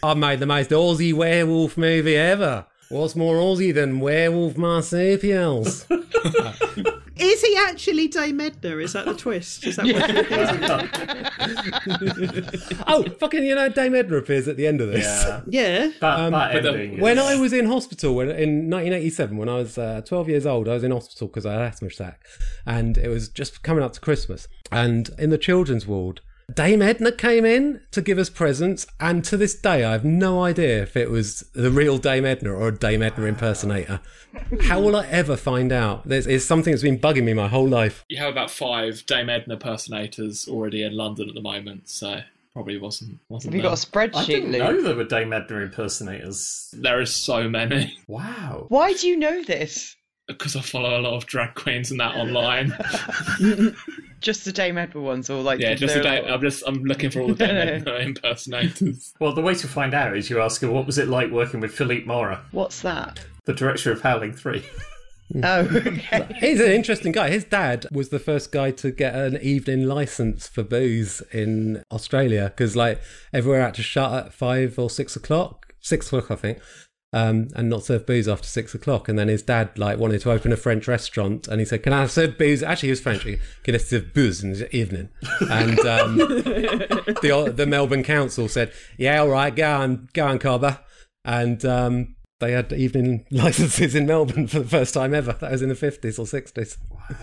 [SPEAKER 2] I've made the most Aussie werewolf movie ever. What's more Aussie than werewolf marsupials?"
[SPEAKER 5] Is he actually Dame Edna? Is that the twist? Is that what
[SPEAKER 2] oh, fucking, you know, Dame Edna appears at the end of this.
[SPEAKER 1] Yeah.
[SPEAKER 5] Yeah.
[SPEAKER 1] That,
[SPEAKER 2] Um,
[SPEAKER 1] that
[SPEAKER 4] But the-
[SPEAKER 1] ending.
[SPEAKER 2] When
[SPEAKER 1] is-
[SPEAKER 2] I was in hospital when, in 1987, when I was uh, 12 years old, I was in hospital because I had asthma attack, and it was just coming up to Christmas. And in the children's ward, Dame Edna came in to give us presents, and to this day, I have no idea if it was the real Dame Edna or a Dame Edna impersonator. How will I ever find out? There's, it's something that's been bugging me my whole life.
[SPEAKER 4] You have about five Dame Edna impersonators already in London at the moment, so probably wasn't wasn't
[SPEAKER 3] Have you got a
[SPEAKER 4] there.
[SPEAKER 1] I
[SPEAKER 3] spreadsheet,
[SPEAKER 1] didn't
[SPEAKER 3] Luke?
[SPEAKER 1] know there were Dame Edna impersonators.
[SPEAKER 4] There are so many
[SPEAKER 1] Wow.
[SPEAKER 3] Why do you know this?
[SPEAKER 4] Because I follow a lot of drag queens and that online.
[SPEAKER 3] Just the Dame Edward ones, or like
[SPEAKER 4] yeah, just
[SPEAKER 3] there
[SPEAKER 4] a
[SPEAKER 3] a
[SPEAKER 4] I'm just I'm looking for all the Dame Edna impersonators.
[SPEAKER 1] Well, the way to find out is you ask her, what was it like working with Philippe Mora,
[SPEAKER 3] What's that?
[SPEAKER 1] the director of Howling 3?
[SPEAKER 3] Oh, okay.
[SPEAKER 2] He's an interesting guy. His dad was the first guy to get an evening license for booze in Australia because, like, everywhere had to shut at five or six o'clock. Six o'clock, I think. Um, and not serve booze after six o'clock. And then his dad like wanted to open a French restaurant, and he said, "Can I serve booze?" Actually, he was French. He- Can I serve booze in the evening? And um, the the Melbourne Council said, "Yeah, all right, go on, go on, Carver." And um, they had evening licenses in Melbourne for the first time ever. That was in the fifties or sixties.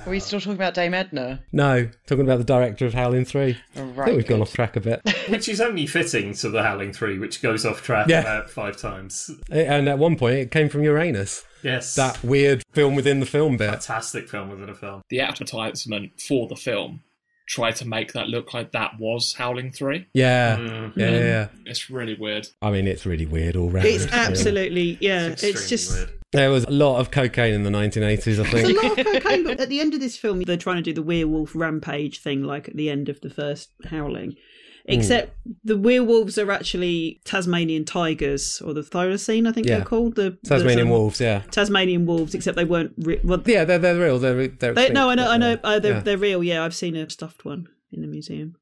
[SPEAKER 3] Are we still talking about Dame Edna?
[SPEAKER 2] No, talking about the director of Howling Three. Oh, I
[SPEAKER 3] Right.
[SPEAKER 2] think we've gone off track a bit.
[SPEAKER 1] Which is only fitting to the Howling 3, which goes off track
[SPEAKER 2] Yeah.
[SPEAKER 1] about five times.
[SPEAKER 2] and at one point, it came from Uranus.
[SPEAKER 1] Yes.
[SPEAKER 2] That weird film within the film bit.
[SPEAKER 1] fantastic film within a film.
[SPEAKER 4] the advertisement for the film tried to make that look like that was Howling Three.
[SPEAKER 2] Yeah.
[SPEAKER 1] Mm.
[SPEAKER 2] yeah, yeah, yeah.
[SPEAKER 4] It's really weird.
[SPEAKER 2] I mean, it's really weird all round.
[SPEAKER 5] It's
[SPEAKER 2] Yeah.
[SPEAKER 5] absolutely yeah.
[SPEAKER 1] It's
[SPEAKER 5] It's, just
[SPEAKER 1] weird.
[SPEAKER 2] There was a lot of cocaine in the 1980s, I
[SPEAKER 5] There's a
[SPEAKER 2] think.
[SPEAKER 5] lot of cocaine. But at the end of this film, they're trying to do the werewolf rampage thing, like at the end of the first Howling. Except the werewolves are actually Tasmanian tigers, or the thylacine, I think
[SPEAKER 2] Yeah.
[SPEAKER 5] they're called. The
[SPEAKER 2] Tasmanian
[SPEAKER 5] the-
[SPEAKER 2] wolves, yeah.
[SPEAKER 5] Tasmanian wolves, except they weren't. Re- well,
[SPEAKER 2] Yeah, they're, they're real. They're, they're
[SPEAKER 5] they, no, I know, I know. Uh, they're,
[SPEAKER 2] yeah.
[SPEAKER 5] they're real. Yeah, I've seen a stuffed one in the museum.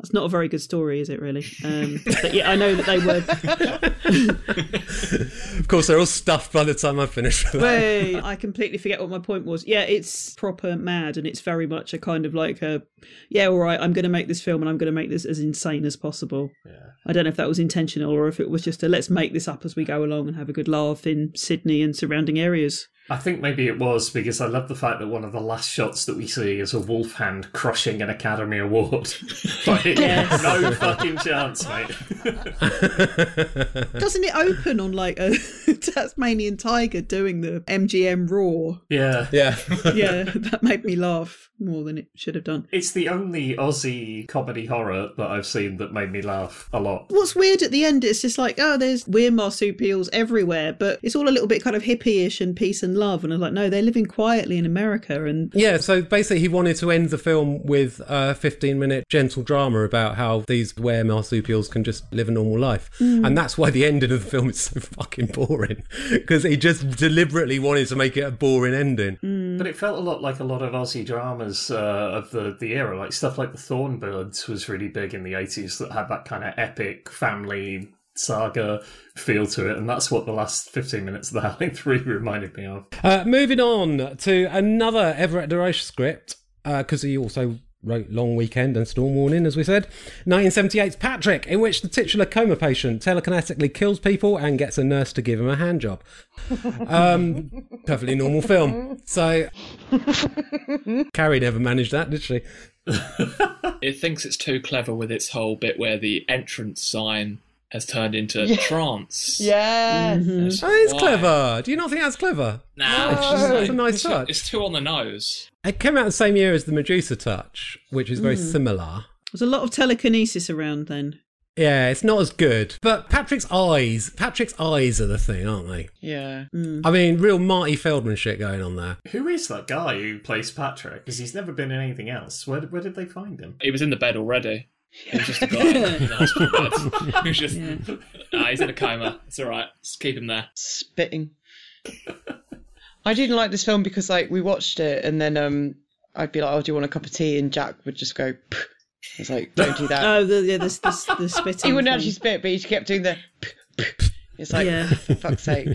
[SPEAKER 5] That's not a very good story, is it? Really? Um, but yeah, I know that they were.
[SPEAKER 2] Of course, they're all stuffed by the time I finish with that.
[SPEAKER 5] Wait, I completely forget what my point was. Yeah, it's proper mad, and it's very much a kind of like a, yeah, all right, I'm going to make this film, and I'm going to make this as insane as possible.
[SPEAKER 1] Yeah.
[SPEAKER 5] I don't know if that was intentional or if it was just a let's make this up as we go along and have a good laugh in Sydney and surrounding areas.
[SPEAKER 1] I think maybe it was because I love the fact that one of the last shots that we see is a wolf hand crushing an Academy Award. like, no fucking chance, mate.
[SPEAKER 5] Doesn't it open on like a Tasmanian tiger doing the MGM roar?
[SPEAKER 1] yeah.
[SPEAKER 2] Yeah.
[SPEAKER 5] Yeah, that made me laugh more than it should have done.
[SPEAKER 1] It's the only Aussie comedy horror that I've seen that made me laugh a lot.
[SPEAKER 5] What's weird at the end, it's just like, oh, there's weird marsupials everywhere, but it's all a little bit kind of hippie-ish and peace and love. And I was like, no, they're living quietly in America. And
[SPEAKER 2] Yeah, so basically, he wanted to end the film with a 15 minute gentle drama about how these were marsupials can just live a normal life. Hmm. And that's why the ending of the film is so fucking boring. Because he just deliberately wanted to make it a boring ending. Hmm.
[SPEAKER 1] But it felt a lot like a lot of Aussie dramas uh, of the, the era. Like stuff like The Thorn Birds was really big in the 80s that had that kind of epic family saga feel to it. And that's what the last 15 minutes of The Howling 3 reminded me of.
[SPEAKER 2] Uh, moving on to another Everett DeRoche script, because he also wrote Long Weekend and Storm Warning, as we said. 1978's Patrick, in which the titular coma patient telekinetically kills people and gets a nurse to give him a hand job. Um, perfectly normal film. So, Carrie never managed that, did she?
[SPEAKER 4] It thinks it's too clever with its whole bit where the entrance sign has turned into trance.
[SPEAKER 3] Yeah. Mm-hmm.
[SPEAKER 4] That's
[SPEAKER 2] Oh, it's
[SPEAKER 4] why.
[SPEAKER 2] clever. Do you not think that's clever?
[SPEAKER 4] Nah,
[SPEAKER 2] It's just- it's a nice
[SPEAKER 4] it's, too,
[SPEAKER 2] touch.
[SPEAKER 4] it's too on the nose.
[SPEAKER 2] It came out the same year as the Medusa Touch, which is very mm. similar.
[SPEAKER 5] there's a lot of telekinesis around then.
[SPEAKER 2] Yeah, it's not as good. But Patrick's eyes, Patrick's eyes are the thing, aren't they?
[SPEAKER 3] Yeah.
[SPEAKER 2] I mean, real Marty Feldman shit going on there.
[SPEAKER 1] Who is that guy who plays Patrick? Because he's never been in anything else. Where, where did they find him?
[SPEAKER 4] He was in the bed already. He was just a guy in the hospital bed. He was just, nah, he's in a coma. It's all right. Just keep him there.
[SPEAKER 3] Spitting. I didn't like this film because like we watched it and then um I'd be like, "Oh, do you want a cup of tea?" and Jack would just go. "Pff." I was like, "Don't do that."
[SPEAKER 5] Oh, the, yeah, the, the, the spitting.
[SPEAKER 3] he wouldn't
[SPEAKER 5] thing.
[SPEAKER 3] actually spit, but he just kept doing the. It's like,
[SPEAKER 5] Yeah.
[SPEAKER 3] for fuck's sake.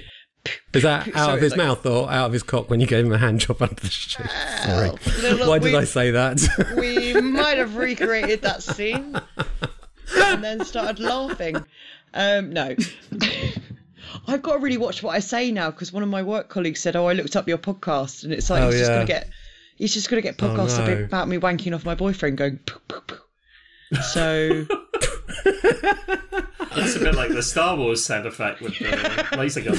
[SPEAKER 2] Is that out
[SPEAKER 3] Sorry,
[SPEAKER 2] of his
[SPEAKER 3] like-
[SPEAKER 2] mouth or out of his cock when you gave him a hand job under the sheet? Sorry.
[SPEAKER 3] No, look,
[SPEAKER 2] Why did I say that?
[SPEAKER 3] we might have recreated that scene and then started laughing. Um, no. I've got to really watch what I say now because one of my work colleagues said, "Oh, I looked up your podcast," and it's like
[SPEAKER 2] Oh,
[SPEAKER 3] he's just gonna get, he's just gonna get podcasts
[SPEAKER 2] no.
[SPEAKER 3] about me wanking off my boyfriend, going. Poo, poo, poo. So
[SPEAKER 1] It's a bit like the Star Wars sound effect with the laser gun.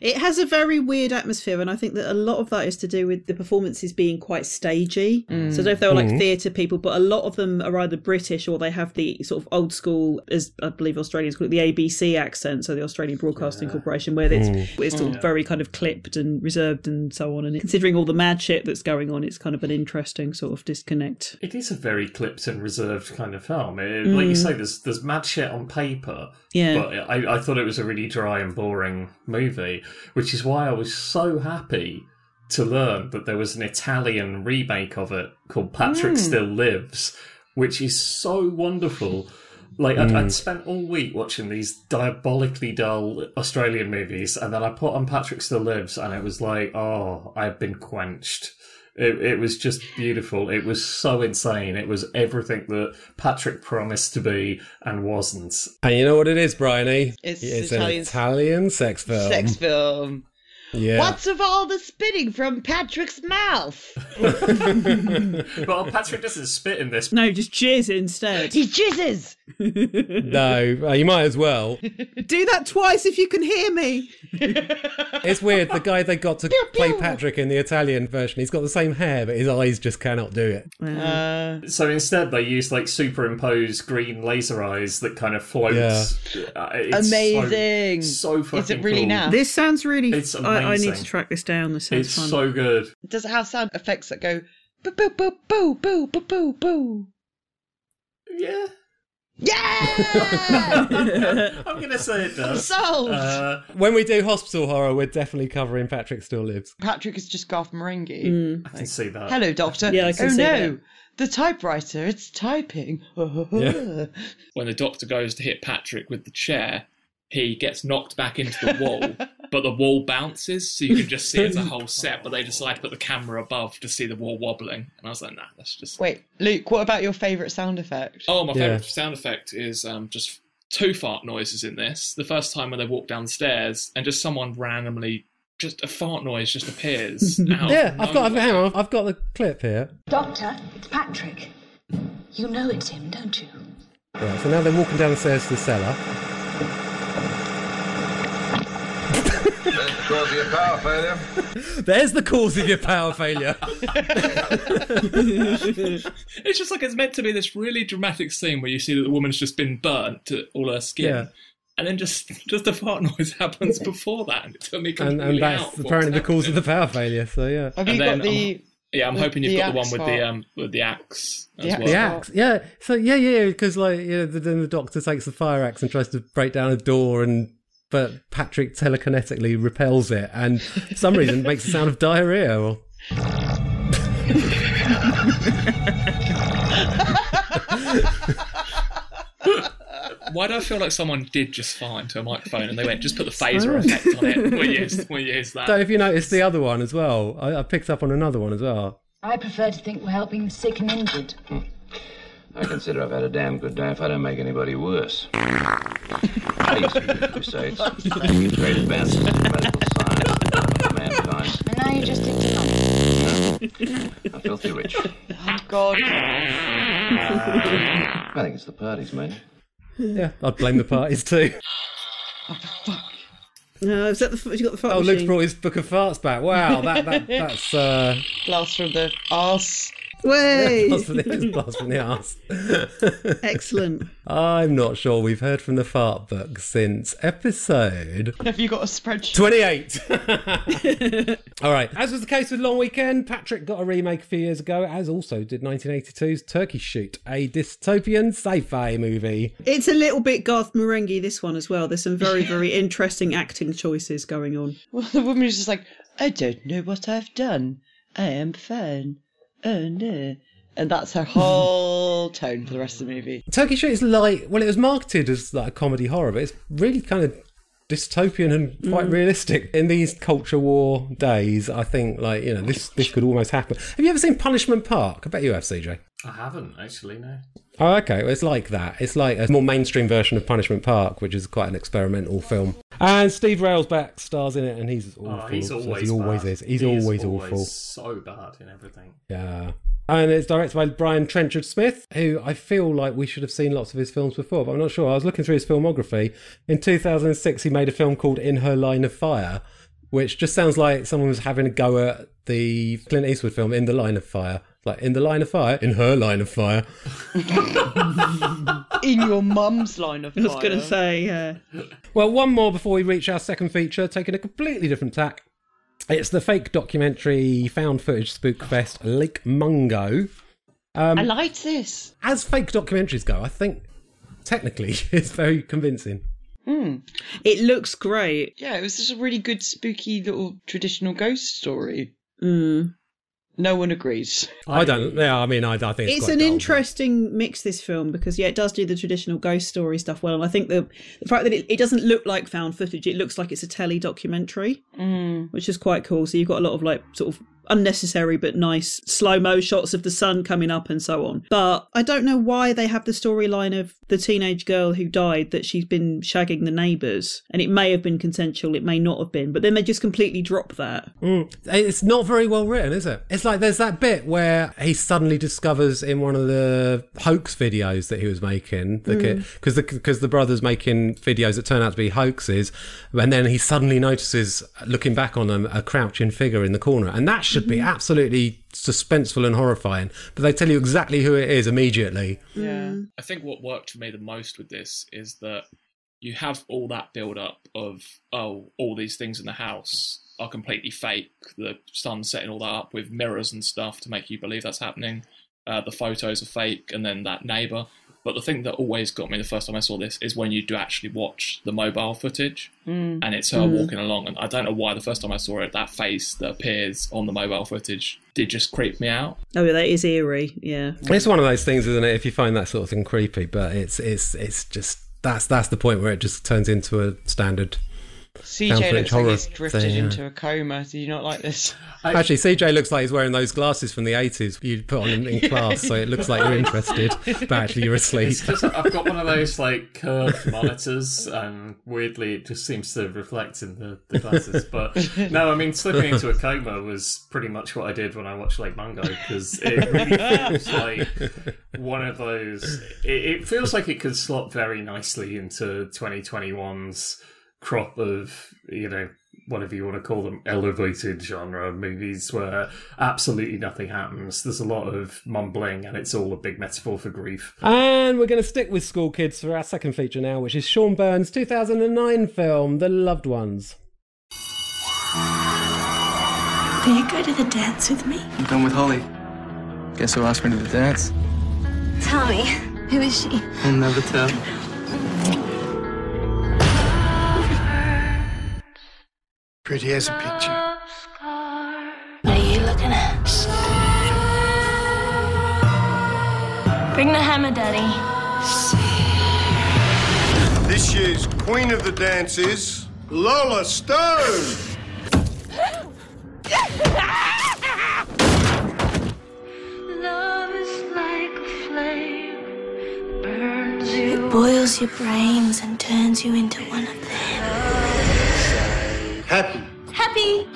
[SPEAKER 5] It has a very weird atmosphere, and I think that a lot of that is to do with the performances being quite stagey. So I don't know if they were like mm. theatre people, but a lot of them are either British or they have the sort of old school, as I believe Australians call it, the ABC accent, so the Australian Broadcasting Corporation, where it's mm. it's all very kind of clipped and reserved and so on. And considering all the mad shit that's going on, it's kind of an interesting sort of disconnect.
[SPEAKER 1] It is a very clipped and reserved kind of film. It, Like you mm. say, there's there's mad shit on paper,
[SPEAKER 5] Yeah.
[SPEAKER 1] but I, I thought it was a really dry and boring movie, which is why I was so happy to learn that there was an Italian remake of it called Patrick mm. Still Lives, which is so wonderful. Like I'd, I'd mm. spent all week watching these diabolically dull Australian movies, and then I put on Patrick Still Lives, and it was like, oh, I've been quenched. It, it was just beautiful. It was so insane. It was everything that Patrick promised to be and wasn't.
[SPEAKER 2] and you know what it is, Bryony?
[SPEAKER 3] It's
[SPEAKER 2] an
[SPEAKER 3] Italian-
[SPEAKER 2] Italian sex film.
[SPEAKER 3] sex film.
[SPEAKER 2] Yeah.
[SPEAKER 3] What's of all the spitting from Patrick's mouth?
[SPEAKER 1] Well, Patrick doesn't spit in this.
[SPEAKER 5] No, just cheers instead.
[SPEAKER 3] He jizzes.
[SPEAKER 2] No, uh, you might as well.
[SPEAKER 5] Do that twice if you can hear me.
[SPEAKER 2] It's weird. The guy they got to play Patrick in the Italian version, he's got the same hair, but his eyes just cannot do it.
[SPEAKER 3] Uh,
[SPEAKER 1] So instead, they used like superimposed green laser eyes that kind of float.
[SPEAKER 2] Yeah.
[SPEAKER 1] Uh,
[SPEAKER 3] Amazing.
[SPEAKER 1] So, so fucking
[SPEAKER 3] Is it really
[SPEAKER 1] cool.
[SPEAKER 3] now?
[SPEAKER 5] This sounds really.
[SPEAKER 1] It's
[SPEAKER 5] I, I need to track this down. This sounds
[SPEAKER 1] It's
[SPEAKER 5] fun.
[SPEAKER 1] so good.
[SPEAKER 3] Does it have sound effects that go boo boo boo boo boo boo boo boo?
[SPEAKER 1] Yeah.
[SPEAKER 3] Yeah!
[SPEAKER 1] I'm gonna say it does.
[SPEAKER 3] Sold.
[SPEAKER 1] Uh,
[SPEAKER 2] When we do hospital horror, we're definitely covering Patrick Still Lives.
[SPEAKER 3] Patrick is just Garth Marenghi.
[SPEAKER 5] Mm.
[SPEAKER 1] I can see that.
[SPEAKER 3] Hello, Doctor.
[SPEAKER 5] Yeah, I can
[SPEAKER 3] oh
[SPEAKER 5] see
[SPEAKER 3] no,
[SPEAKER 5] that.
[SPEAKER 3] the typewriter. It's typing.
[SPEAKER 2] Yeah.
[SPEAKER 4] when the doctor goes to hit Patrick with the chair, he gets knocked back into the wall, but the wall bounces, so you can just see it as a whole set. But they decide to put the camera above to see the wall wobbling, and I was like, nah, that's just.
[SPEAKER 3] Wait, Luke. What about your favourite sound effect?
[SPEAKER 4] Oh, my
[SPEAKER 2] Yeah.
[SPEAKER 4] favourite sound effect is um, just two fart noises in this. The first time when they walk downstairs and just someone randomly, just a fart noise just appears. out
[SPEAKER 2] Yeah, I've got.
[SPEAKER 4] nowhere.
[SPEAKER 2] Hang on, I've got the clip here.
[SPEAKER 11] Doctor, it's Patrick. You know it's him, don't you?
[SPEAKER 2] Right, so now they're walking down the stairs to the cellar.
[SPEAKER 12] Cause of your power failure.
[SPEAKER 2] There's the cause of your power failure.
[SPEAKER 4] It's just like it's meant to be this really dramatic scene where you see that the woman's just been burnt to all her skin.
[SPEAKER 2] Yeah.
[SPEAKER 4] And then just just a fart noise happens before that, and it took me
[SPEAKER 2] and,
[SPEAKER 4] completely
[SPEAKER 2] and
[SPEAKER 4] out.
[SPEAKER 2] that's
[SPEAKER 4] of what
[SPEAKER 2] apparently
[SPEAKER 4] was
[SPEAKER 2] the cause of the power failure. So yeah,
[SPEAKER 3] Have
[SPEAKER 4] And
[SPEAKER 3] you
[SPEAKER 4] then
[SPEAKER 3] got the?
[SPEAKER 4] Yeah, I'm
[SPEAKER 3] the-
[SPEAKER 4] hoping you've
[SPEAKER 3] the
[SPEAKER 4] got the one with
[SPEAKER 3] fart?
[SPEAKER 4] the um with the axe as
[SPEAKER 3] The axe
[SPEAKER 4] well.
[SPEAKER 2] the axe. Yeah, so yeah, yeah, because like you know, then the doctor takes the fire axe and tries to break down a door, and but Patrick telekinetically repels it, and for some reason makes the sound of diarrhea. Or
[SPEAKER 4] Why do I feel like someone did just fine to a microphone and they went just put the phaser effect on it? We'll use we'll use that.
[SPEAKER 2] don't know if you noticed the other one as well. I, I picked up on another one as well.
[SPEAKER 11] I prefer to think we're helping the sick and injured.
[SPEAKER 12] I consider I've had a damn good day if I don't make anybody worse. I used to These crusades, great advances in medical science, mankind,
[SPEAKER 11] And now you're just ignorant.
[SPEAKER 12] I'm filthy rich.
[SPEAKER 3] Oh God.
[SPEAKER 12] I think it's the parties, mate.
[SPEAKER 2] Yeah, I'd blame the parties too.
[SPEAKER 5] No, is that the you got the fart
[SPEAKER 2] Oh, Luke's brought his book of farts back. Wow, that, that that's uh,
[SPEAKER 3] Blast from the arse.
[SPEAKER 5] Way
[SPEAKER 2] blast blast from the arse.
[SPEAKER 5] excellent.
[SPEAKER 2] I'm not sure we've heard from the fart book since episode
[SPEAKER 3] Have you got a spreadsheet?
[SPEAKER 2] 28. All right. As was the case with Long Weekend, Patrick got a remake a few years ago, as also did 1982's Turkey Shoot, a dystopian sci-fi movie.
[SPEAKER 5] It's a little bit Garth Marenghi, this one as well. There's some very, very interesting acting choices going on.
[SPEAKER 3] Well, the woman is just like, I don't know what I've done. I am fine. Oh no. And that's her whole tone for the rest of the movie.
[SPEAKER 2] Turkey Shoot is like, well, it was marketed as like a comedy horror, but it's really kind of dystopian and quite mm. realistic in these culture war days. I think, like you know, this this could almost happen. Have you ever seen Punishment Park? I bet you have, CJ.
[SPEAKER 1] I haven't actually. No.
[SPEAKER 2] Oh, okay. Well, it's like that. It's like a more mainstream version of Punishment Park, which is quite an experimental film. And Steve Railsback stars in it, and he's oh, awful.
[SPEAKER 1] Oh, he's always
[SPEAKER 2] he always
[SPEAKER 1] bad.
[SPEAKER 2] is. He's
[SPEAKER 1] He is
[SPEAKER 2] always, awful.
[SPEAKER 1] So bad in everything.
[SPEAKER 2] Yeah. And it's directed by Brian Trenchard Smith, who I feel like we should have seen lots of his films before, but I'm not sure. I was looking through his filmography. In 2006, he made a film called In Her Line of Fire, which just sounds like someone was having a go at the Clint Eastwood film In the Line of Fire. Like, in the line of fire? In her line of fire.
[SPEAKER 3] In your mum's line of fire.
[SPEAKER 5] I was going to say, yeah.
[SPEAKER 2] Well, one more before we reach our second feature, taking a completely different tack. It's the fake documentary found footage spook fest Lake Mungo. Um,
[SPEAKER 3] I liked this.
[SPEAKER 2] as fake documentaries go, I think technically it's very convincing.
[SPEAKER 3] Hmm.
[SPEAKER 5] It looks great.
[SPEAKER 3] Yeah, it was just a really good, spooky little traditional ghost story.
[SPEAKER 5] Mm.
[SPEAKER 3] No one agrees.
[SPEAKER 2] I, don't. Yeah, I mean, I, I think it's,
[SPEAKER 5] It's an
[SPEAKER 2] dull, but-
[SPEAKER 5] interesting mix, this film, because yeah, it does do the traditional ghost story stuff well. And I think the the fact that it, it doesn't look like found footage, it looks like it's a telly documentary,
[SPEAKER 3] Mm.
[SPEAKER 5] which is quite cool. So you've got a lot of like sort of unnecessary but nice slow mo shots of the sun coming up and so on. But I don't know why they have the storyline of the teenage girl who died that she's been shagging the neighbours, and it may have been consensual, it may not have been, but then they just completely drop that.
[SPEAKER 2] Mm. It's not very well written, is it? It's like there's that bit where he suddenly discovers in one of the hoax videos that he was making,
[SPEAKER 5] Mm.
[SPEAKER 2] because the because the brother's making videos that turn out to be hoaxes, and then he suddenly notices, looking back on them, a crouching figure in the corner, and that should be absolutely suspenseful and horrifying. But they tell you exactly who it is immediately.
[SPEAKER 3] Yeah.
[SPEAKER 4] I think what worked for me the most with this is that you have all that build up of oh, all these things in the house are completely fake. The sun setting all that up with mirrors and stuff to make you believe that's happening. Uh, the photos are fake, and then that neighbor. But the thing that always got me the first time I saw this is when you do actually watch the mobile footage,
[SPEAKER 3] Mm.
[SPEAKER 4] and it's her
[SPEAKER 3] Mm.
[SPEAKER 4] walking along. And I don't know why the first time I saw it, that face that appears on the mobile footage did just creep me out.
[SPEAKER 5] Oh, that is eerie, yeah.
[SPEAKER 2] It's one of those things, isn't it? If you find that sort of thing creepy, but it's it's it's just that's that's the point where it just turns into a standard. Found
[SPEAKER 3] CJ looks like he's drifted
[SPEAKER 2] thing, yeah.
[SPEAKER 3] into a coma. Do you not like this?
[SPEAKER 2] Actually, CJ looks like he's wearing those glasses from the 80s you put on in, in class, so it looks like you're interested, but actually you're asleep.
[SPEAKER 1] It's just I've got one of those like curved monitors, and weirdly it just seems to reflect in the, the glasses. But no, I mean slipping into a coma was pretty much what I did when I watched Lake Mungo because it really feels like one of those. It, it feels like it could slot very nicely into 2021's crop of you know whatever you want to call them elevated genre movies where absolutely nothing happens there's a lot of mumbling and it's all a big metaphor for grief
[SPEAKER 2] And we're going to stick with school kids for our second feature now, which is Sean Byrne's 2009 film, The Loved Ones.
[SPEAKER 11] Will you go to the dance with me?
[SPEAKER 13] I'm going with Holly. Guess who asked me to the dance?
[SPEAKER 11] Tell me, who is she?
[SPEAKER 13] I'll never tell.
[SPEAKER 9] Pretty as a picture.
[SPEAKER 11] What are you looking at? Bring the hammer, Daddy.
[SPEAKER 9] This year's Queen of the Dances, Lola Stone.
[SPEAKER 11] It boils your brains and turns you into one of them.
[SPEAKER 9] Happy.
[SPEAKER 11] Happy.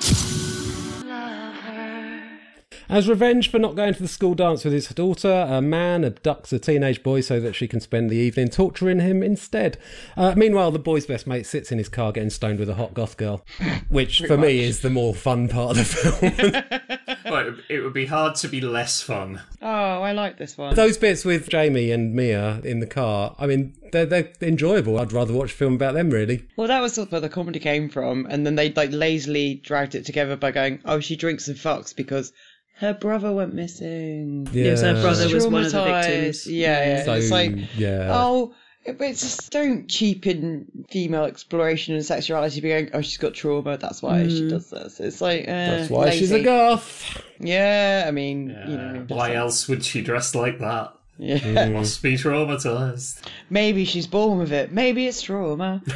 [SPEAKER 2] As revenge for not going to the school dance with his daughter, a man abducts a teenage boy so that she can spend the evening torturing him instead. Uh, meanwhile, the boy's best mate sits in his car getting stoned with a hot goth girl, which for me is the more fun part of the film.
[SPEAKER 1] well, it, it would be hard to be less fun
[SPEAKER 3] Oh, I like this one.
[SPEAKER 2] Those bits with Jamie and Mia in the car, I mean, they're, they're enjoyable. I'd rather watch a film about them, really.
[SPEAKER 3] Well, that was sort of where the comedy came from, and then they like lazily dragged it together by going, "Oh, she drinks and fucks because her brother went missing."
[SPEAKER 5] Yes, her brother was one of the victims.
[SPEAKER 3] Yeah, yeah.
[SPEAKER 2] So,
[SPEAKER 3] it's like,
[SPEAKER 2] yeah.
[SPEAKER 3] oh, it- but it's just don't cheapen female exploration and sexuality by going, "Oh, she's got trauma. That's why she
[SPEAKER 5] Mm.
[SPEAKER 3] does this." It's like, uh,
[SPEAKER 2] That's why she's a
[SPEAKER 3] lazy.
[SPEAKER 2] goth.
[SPEAKER 3] Yeah, I mean, you know,
[SPEAKER 1] why else would she dress like that
[SPEAKER 3] Yeah.
[SPEAKER 1] must be traumatized
[SPEAKER 3] maybe she's born with it. Maybe it's trauma.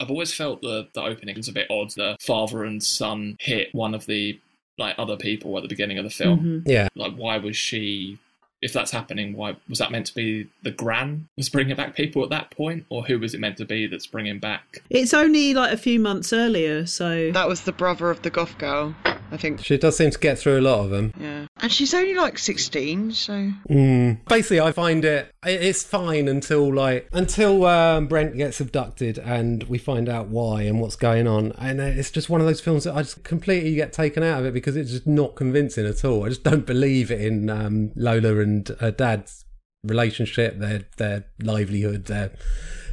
[SPEAKER 4] I've always felt the the opening was a bit odd. The father and son hit one of the like other people at the beginning of the film.
[SPEAKER 5] Mhm.
[SPEAKER 2] Yeah.
[SPEAKER 4] Like, why was she? If that's happening, why was that meant to be the gran was bringing back people at that point, or who was it meant to be that's bringing back?
[SPEAKER 5] It's only like a few months earlier, so
[SPEAKER 3] That was the brother of the goth girl, I think.
[SPEAKER 2] She does seem to get through a lot of them.
[SPEAKER 3] Yeah. And she's only like 16, so.
[SPEAKER 2] Mm. Basically, I find it it- it's fine until like until um, Brent gets abducted and we find out why and what's going on, and it's just one of those films that I just completely get taken out of it because it's just not convincing at all. I just don't believe in um, Lola and her dad's relationship, their their livelihood, their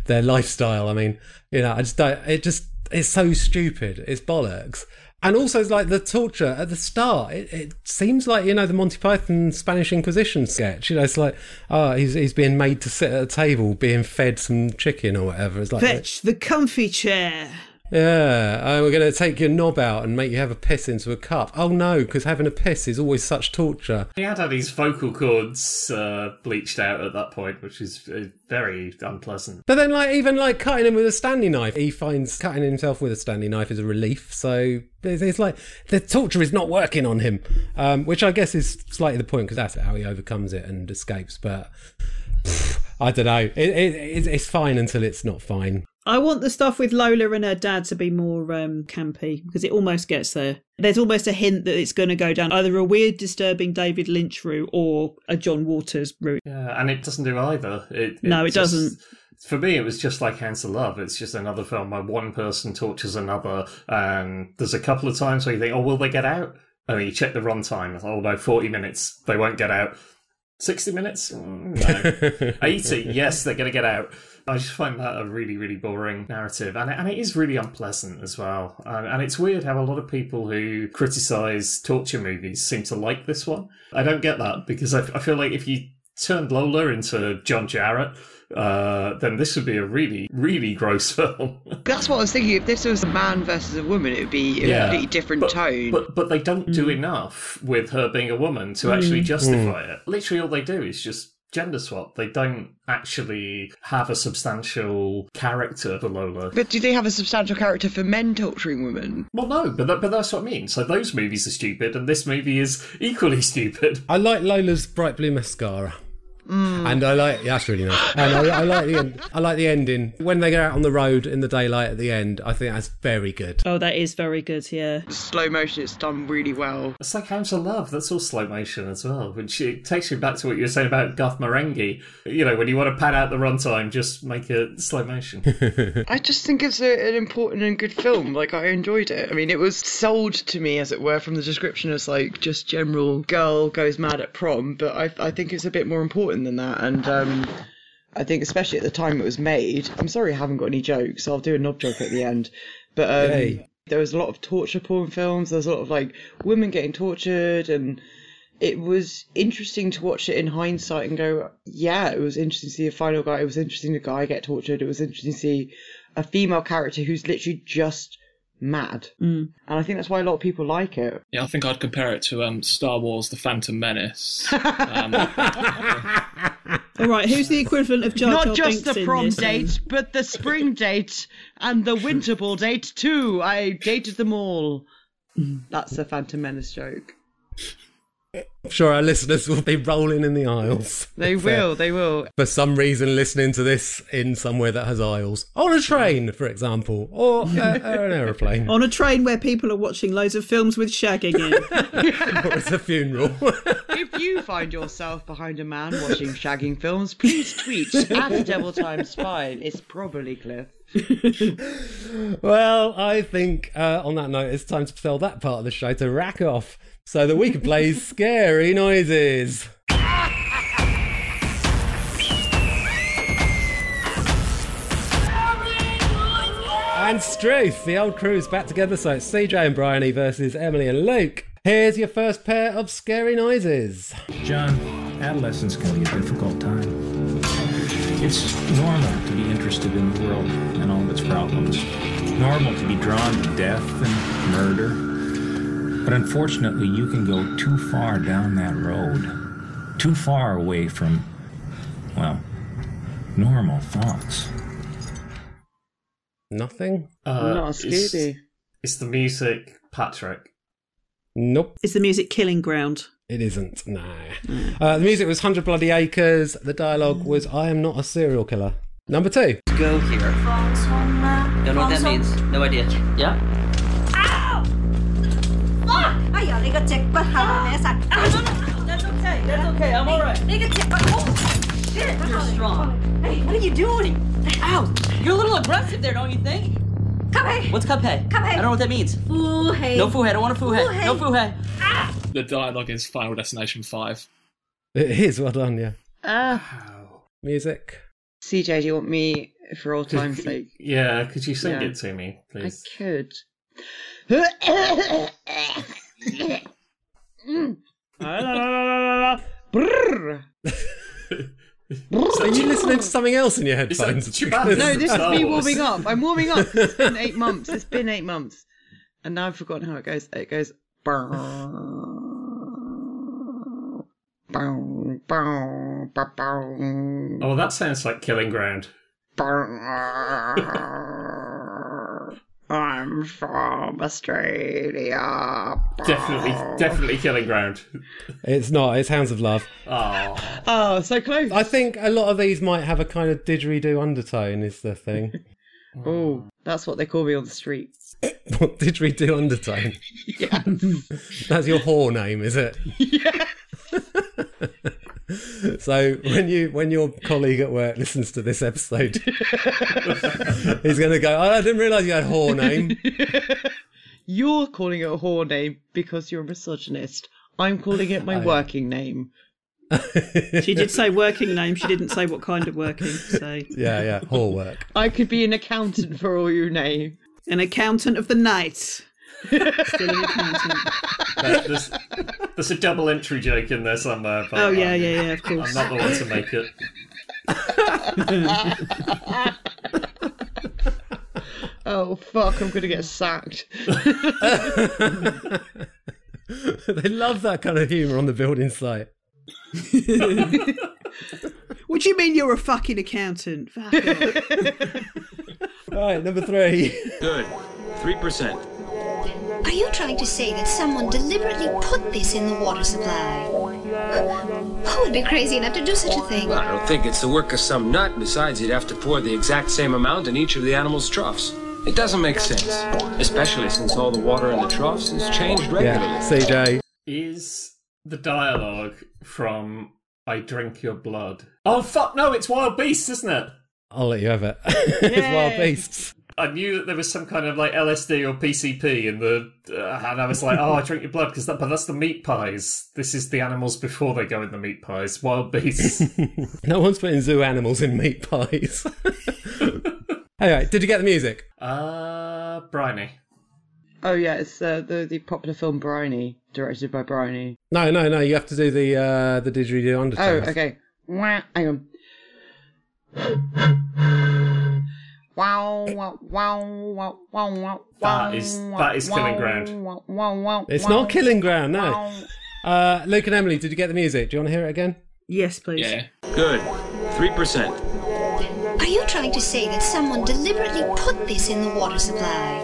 [SPEAKER 2] their lifestyle. I mean, you know, I just don't. It just it's so stupid. It's bollocks. And also, it's like the torture at the start. It, it seems like you know the Monty Python Spanish Inquisition sketch. You know, it's like oh, he's he's being made to sit at a table, being fed some chicken or whatever. It's like
[SPEAKER 5] fetch the comfy chair.
[SPEAKER 2] Yeah, oh, we're going to take your knob out and make you have a piss into a cup. Oh no, because having a piss is always such torture.
[SPEAKER 1] He had had his vocal cords uh, bleached out at that point, which is uh, very unpleasant.
[SPEAKER 2] But then, like even like cutting him with a Stanley knife, he finds cutting himself with a Stanley knife is a relief. So it's, it's like the torture is not working on him, um, which I guess is slightly the point because that's how he overcomes it and escapes. But pff, I don't know. It, it, it's, it's fine until it's not fine.
[SPEAKER 5] I want the stuff with Lola and her dad to be more um, campy because it almost gets there. There's almost a hint that it's going to go down either a weird, disturbing David Lynch route or a John Waters route.
[SPEAKER 1] Yeah, and it doesn't do either. It,
[SPEAKER 5] No, it
[SPEAKER 1] just-
[SPEAKER 5] doesn't.
[SPEAKER 1] For me, it was just like Hounds of Love. It's just another film where one person tortures another, and there's a couple of times where you think, "Oh, will they get out?" And you check the runtime. Oh no, forty minutes. They won't get out. Sixty minutes? Mm, No. Eighty? Yes, they're going to get out. I just find that a really, really boring narrative, and it, and it is really unpleasant as well. And, and it's weird how a lot of people who criticize torture movies seem to like this one. I don't get that because I, I feel like if you turned Lola into John Jarratt, uh, then this would be a really, really gross film.
[SPEAKER 3] That's what I was thinking. If this was a man versus a woman, it would be a
[SPEAKER 1] Yeah.
[SPEAKER 3] completely different tone.
[SPEAKER 1] But but they don't do enough with her being a woman to actually
[SPEAKER 3] Mm.
[SPEAKER 1] justify it. Literally, all they do is just gender swap. They don't actually have a substantial character for Lola.
[SPEAKER 3] But do they have a substantial character for men torturing women?
[SPEAKER 1] Well, no, but that, but that's what I mean. So those movies are stupid, and this movie is equally stupid.
[SPEAKER 2] I like Lola's bright blue mascara.
[SPEAKER 3] Mm.
[SPEAKER 2] And I like yeah, that's really nice. And I, I like the end, I like the ending when they get out on the road in the daylight at the end. I think that's very good.
[SPEAKER 5] Oh, that is very good, yeah.
[SPEAKER 3] Slow motion, it's done really well.
[SPEAKER 1] It's like Hounds of Love. That's all slow motion as well, which it takes you back to what you were saying about Garth Marenghi. You know, when you want to pad out the runtime, just make it slow motion.
[SPEAKER 3] I just think it's a, an important and good film. Like I enjoyed it. I mean, it was sold to me, as it were, from the description as like just general girl goes mad at prom. But I, I think it's a bit more important than that. And um, I think, especially at the time it was made. I'm sorry, I haven't got any jokes. I'll do a knob joke at the end. But um, there was a lot of torture porn films. There was a lot of like women getting tortured and. It was interesting to watch it in hindsight and go, yeah, it was interesting to see a final guy. It was interesting to guy get tortured. It was interesting to see a female character who's literally just mad.
[SPEAKER 5] Mm.
[SPEAKER 3] And I think that's why a lot of people like it.
[SPEAKER 4] Yeah, I think I'd compare it to um, Star Wars: The Phantom Menace. Um,
[SPEAKER 5] All right, who's the equivalent of Jar Jar
[SPEAKER 3] Not just
[SPEAKER 5] Binks
[SPEAKER 3] the prom
[SPEAKER 5] this?
[SPEAKER 3] date, but the spring date and the winter ball date too. I dated them all. That's a Phantom Menace joke.
[SPEAKER 2] I'm sure our listeners will be rolling in the aisles.
[SPEAKER 3] They will, they will.
[SPEAKER 2] For some reason, listening to this in somewhere that has aisles. On a train, for example, or uh, an aeroplane.
[SPEAKER 5] On a train where people are watching loads of films with shagging in.
[SPEAKER 2] or it's a funeral.
[SPEAKER 3] if you find yourself behind a man watching shagging films, please tweet at Devil Times Five. It's probably Cliff.
[SPEAKER 2] well, I think uh, on that note, it's time to tell that part of the show to rack off so that we can play scary noises. And Struth, the old crew's back together, so it's CJ and Bryony versus Emily and Luke. Here's your first pair of scary noises.
[SPEAKER 14] John, adolescence can be a difficult time. It's normal to be interested in the world and all of its problems. Normal to be drawn to death and murder. But unfortunately, you can go too far down that road. Too far away from, well, normal thoughts.
[SPEAKER 2] Nothing.
[SPEAKER 1] Uh,
[SPEAKER 3] Not a
[SPEAKER 1] it's- It's the music, Patrick.
[SPEAKER 2] Nope.
[SPEAKER 5] Is the music Killing Ground?
[SPEAKER 2] It isn't. Nah. Uh, the music was Hundred Bloody Acres. The dialogue was I am not a serial killer. Number two.
[SPEAKER 15] Go here. Don't know what that means. No idea. Yeah?
[SPEAKER 16] Fuck! Ay, jeg ligger tæt på ham, jeg sagt. Ah, no, no, that's okay. That's okay. I'm all right. Ligger tæt på. Oh, shit.
[SPEAKER 15] You're strong.
[SPEAKER 16] Hey, what are you doing?
[SPEAKER 15] Ow! You're a little aggressive there, don't you think?
[SPEAKER 16] Come here.
[SPEAKER 15] What's cuphead?
[SPEAKER 16] Come here.
[SPEAKER 15] I don't know what that means.
[SPEAKER 16] Fu hey.
[SPEAKER 15] No fuhe. I don't want a fuhe.
[SPEAKER 16] Fuhe.
[SPEAKER 15] No fuhe.
[SPEAKER 4] The dialogue is Final Destination 5.
[SPEAKER 2] It is well done. Yeah.
[SPEAKER 3] Ah.
[SPEAKER 2] Music.
[SPEAKER 3] CJ, do you want me for all time's sake?
[SPEAKER 1] Yeah, could you sing
[SPEAKER 3] Yeah.
[SPEAKER 1] it to me, please?
[SPEAKER 3] I could. Brrr.
[SPEAKER 2] Are you listening to something else in your headphones?
[SPEAKER 1] Chewbacca?
[SPEAKER 3] No, this is me warming up. I'm warming up. It's been eight months. It's been eight months. And now I've forgotten how it goes. It goes.
[SPEAKER 1] Oh, that sounds like Killing Ground.
[SPEAKER 3] I'm from Australia.
[SPEAKER 1] Definitely, definitely Killing Ground.
[SPEAKER 2] It's not. It's Hounds of Love.
[SPEAKER 1] Oh,
[SPEAKER 3] Oh, so close.
[SPEAKER 2] I think a lot of these might have a kind of didgeridoo undertone. Is the thing.
[SPEAKER 3] Oh, that's what they call me on the streets.
[SPEAKER 2] what didgeridoo undertone?
[SPEAKER 3] Yeah.
[SPEAKER 2] That's your whore name, is it?
[SPEAKER 3] yeah.
[SPEAKER 2] So when you when your colleague at work listens to this episode, he's going to go, oh, "I didn't realise you had a whore name."
[SPEAKER 3] You're calling it a whore name because you're a misogynist. I'm calling it my
[SPEAKER 2] I-
[SPEAKER 3] working name.
[SPEAKER 5] She did say working name. She didn't say what kind of working. So
[SPEAKER 2] Yeah, yeah, whore work.
[SPEAKER 3] I could be an accountant for all you know.
[SPEAKER 5] an accountant of the night. Still an accountant.
[SPEAKER 1] There's, there's a double entry joke in there somewhere. But
[SPEAKER 5] Oh yeah,
[SPEAKER 1] I'm-
[SPEAKER 5] yeah, yeah. Of course.
[SPEAKER 1] I'm not the one to make it.
[SPEAKER 3] Oh fuck! I'm gonna get sacked.
[SPEAKER 2] they love that kind of humour on the building site.
[SPEAKER 5] What do you mean you're a fucking accountant? Fuck off.
[SPEAKER 2] All right, number three.
[SPEAKER 17] Good. 3%.
[SPEAKER 7] Are you trying to say that someone deliberately put this in the water supply? Who would be crazy enough to do such a thing?
[SPEAKER 13] Well, I don't think it's the work of some nut. Besides, you'd have to pour the exact same amount in each of the animals' troughs. It doesn't make sense, especially since all the water in the troughs is changed regularly.
[SPEAKER 2] Yeah, CJ.
[SPEAKER 1] Is the dialogue from I Drink Your Blood? Oh, fuck, no, it's Wild Beasts, isn't it?
[SPEAKER 2] I'll let you have it. it's Wild Beasts.
[SPEAKER 1] I knew that there was some kind of like LSD or PCP in the, uh, and I was like, oh, I drink your blood because that, but that's the meat pies. This is the animals before they go in the meat pies. Wild beasts.
[SPEAKER 2] No one's putting zoo animals in meat pies. anyway, did you get the music?
[SPEAKER 1] uh, Bryony.
[SPEAKER 3] Oh yeah, it's uh, the the popular film Bryony, directed by Bryony.
[SPEAKER 2] No, no, no. You have to do the uh, the didgeridoo undertone.
[SPEAKER 3] Oh, okay. Wah, hang on. Wow, wow, wow, wow, wow, wow.
[SPEAKER 1] That is- that is killing ground.
[SPEAKER 2] It's not killing ground, no. Uh, Luke and Emily, did you get the music? Do you want to hear it again?
[SPEAKER 5] Yes, please.
[SPEAKER 4] Yeah.
[SPEAKER 17] Good. 3%.
[SPEAKER 7] Are you trying to say that someone deliberately put this in the water supply?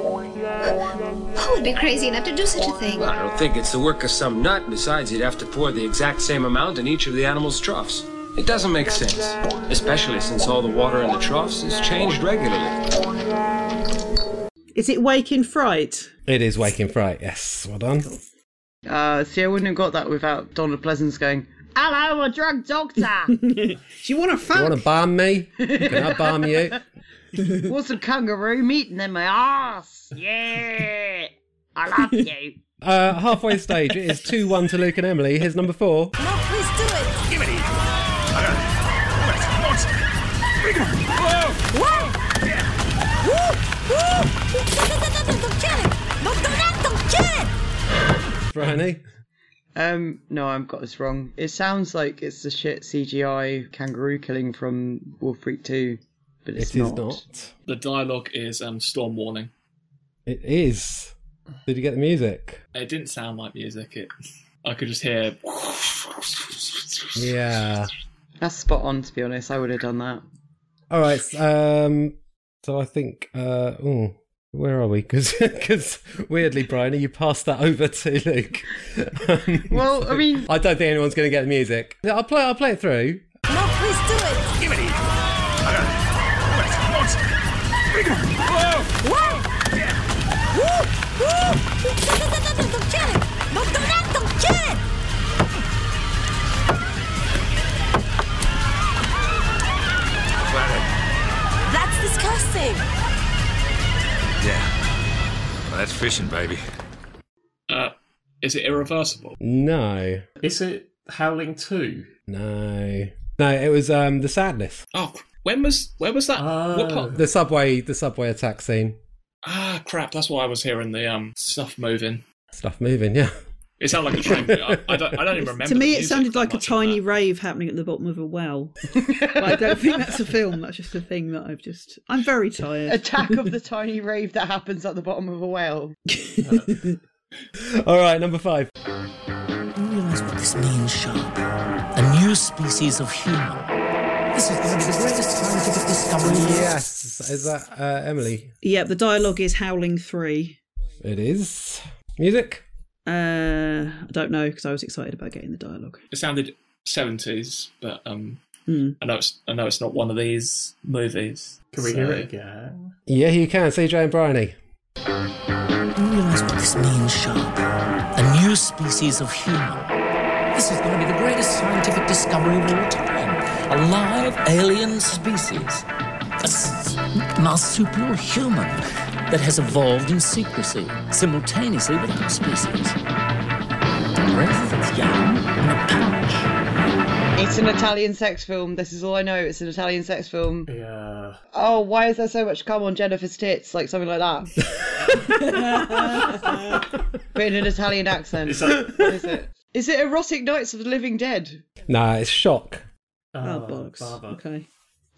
[SPEAKER 7] Who would be crazy enough to do such a thing?
[SPEAKER 13] Well, I don't think it's the work of some nut. Besides, you'd have to pour the exact same amount in each of the animals' troughs. It doesn't make sense, especially since all the water in the troughs is changed regularly.
[SPEAKER 5] Is it Wake in Fright?
[SPEAKER 2] It is Wake in Fright. Yes, well done.
[SPEAKER 3] Uh, see, I wouldn't have got that without Donald Pleasence going, Hello, a drug doctor.
[SPEAKER 5] Do you want to fuck?
[SPEAKER 2] You want to bomb me? Can I bomb you?
[SPEAKER 3] What's a kangaroo meeting in my ass? Yeah, I love you.
[SPEAKER 2] Uh, halfway stage, it is 2 1 to Luke and Emily. Here's number four.
[SPEAKER 16] No, please do it.
[SPEAKER 2] Bryony?
[SPEAKER 3] Um, no, I've got this wrong. It sounds like it's the shit CGI kangaroo killing from Wolf Creek 2, but it's
[SPEAKER 2] It is
[SPEAKER 3] not.
[SPEAKER 2] not.
[SPEAKER 4] The dialogue is um, Storm Warning.
[SPEAKER 2] It is. Did you get the music?
[SPEAKER 4] It didn't sound like music. It, I could just hear.
[SPEAKER 2] Yeah.
[SPEAKER 3] That's spot on, to be honest. I would have done that.
[SPEAKER 2] All right. Um, So I think, uh, oh, where are we? Because weirdly, Brian, you passed that over to Luke. Um,
[SPEAKER 3] Well, I mean-
[SPEAKER 2] I don't think anyone's going to get the music. Yeah, I'll play. I'll play it through.
[SPEAKER 16] No, please do it. That's
[SPEAKER 10] fishing, baby.
[SPEAKER 4] Uh, is it irreversible?
[SPEAKER 2] No,
[SPEAKER 1] Is it Howling 2?
[SPEAKER 2] no, no. It was um the sadness,
[SPEAKER 4] Oh, when was where was that? what part?
[SPEAKER 2] the subway, the subway attack scene.
[SPEAKER 4] Ah, crap! That's why I was hearing the um stuff moving.
[SPEAKER 2] Stuff moving, yeah.
[SPEAKER 4] It sounded like a train. I, I don't. I don't even remember.
[SPEAKER 5] to me, it sounded like a tiny rave happening at the bottom of a well. but I don't think that's a film. That's just a thing that I've just. I'm very tired.
[SPEAKER 3] Attack of the tiny rave that happens at the bottom of a well.
[SPEAKER 2] All right, number five.
[SPEAKER 18] You realize what this means, Sharp? A new species of human. This is going to be the greatest scientific discovery.
[SPEAKER 2] Yes, is that uh, Emily?
[SPEAKER 5] Yeah, the dialogue is Howling 3.
[SPEAKER 2] It is music.
[SPEAKER 5] Uh, I don't know because I was excited about getting the dialogue.
[SPEAKER 4] It sounded seventies, but um,
[SPEAKER 5] Hmm.
[SPEAKER 4] I know it's I know it's not one of these movies.
[SPEAKER 1] Can we
[SPEAKER 4] so-
[SPEAKER 1] hear it again?
[SPEAKER 2] Yeah, you can. CJ and Bryony.
[SPEAKER 18] You realize what this means, Sharp? A new species of human. This is going to be the greatest scientific discovery of all time. A live alien species. A s- marsupial human that has evolved in secrecy, simultaneously with our species. Raises its young in a pouch.
[SPEAKER 3] It's an Italian sex film. This is all I know. It's an Italian sex film.
[SPEAKER 1] Yeah.
[SPEAKER 3] Oh, why is there so much cum on Jennifer's tits? Like something like that. but in an Italian accent.
[SPEAKER 1] Is that-
[SPEAKER 3] What is it? Is it Erotic Nights of the Living Dead?
[SPEAKER 2] Nah, it's shock.
[SPEAKER 5] Uh, oh,
[SPEAKER 1] Oh,
[SPEAKER 5] bollocks.
[SPEAKER 1] Barbara.
[SPEAKER 5] Okay.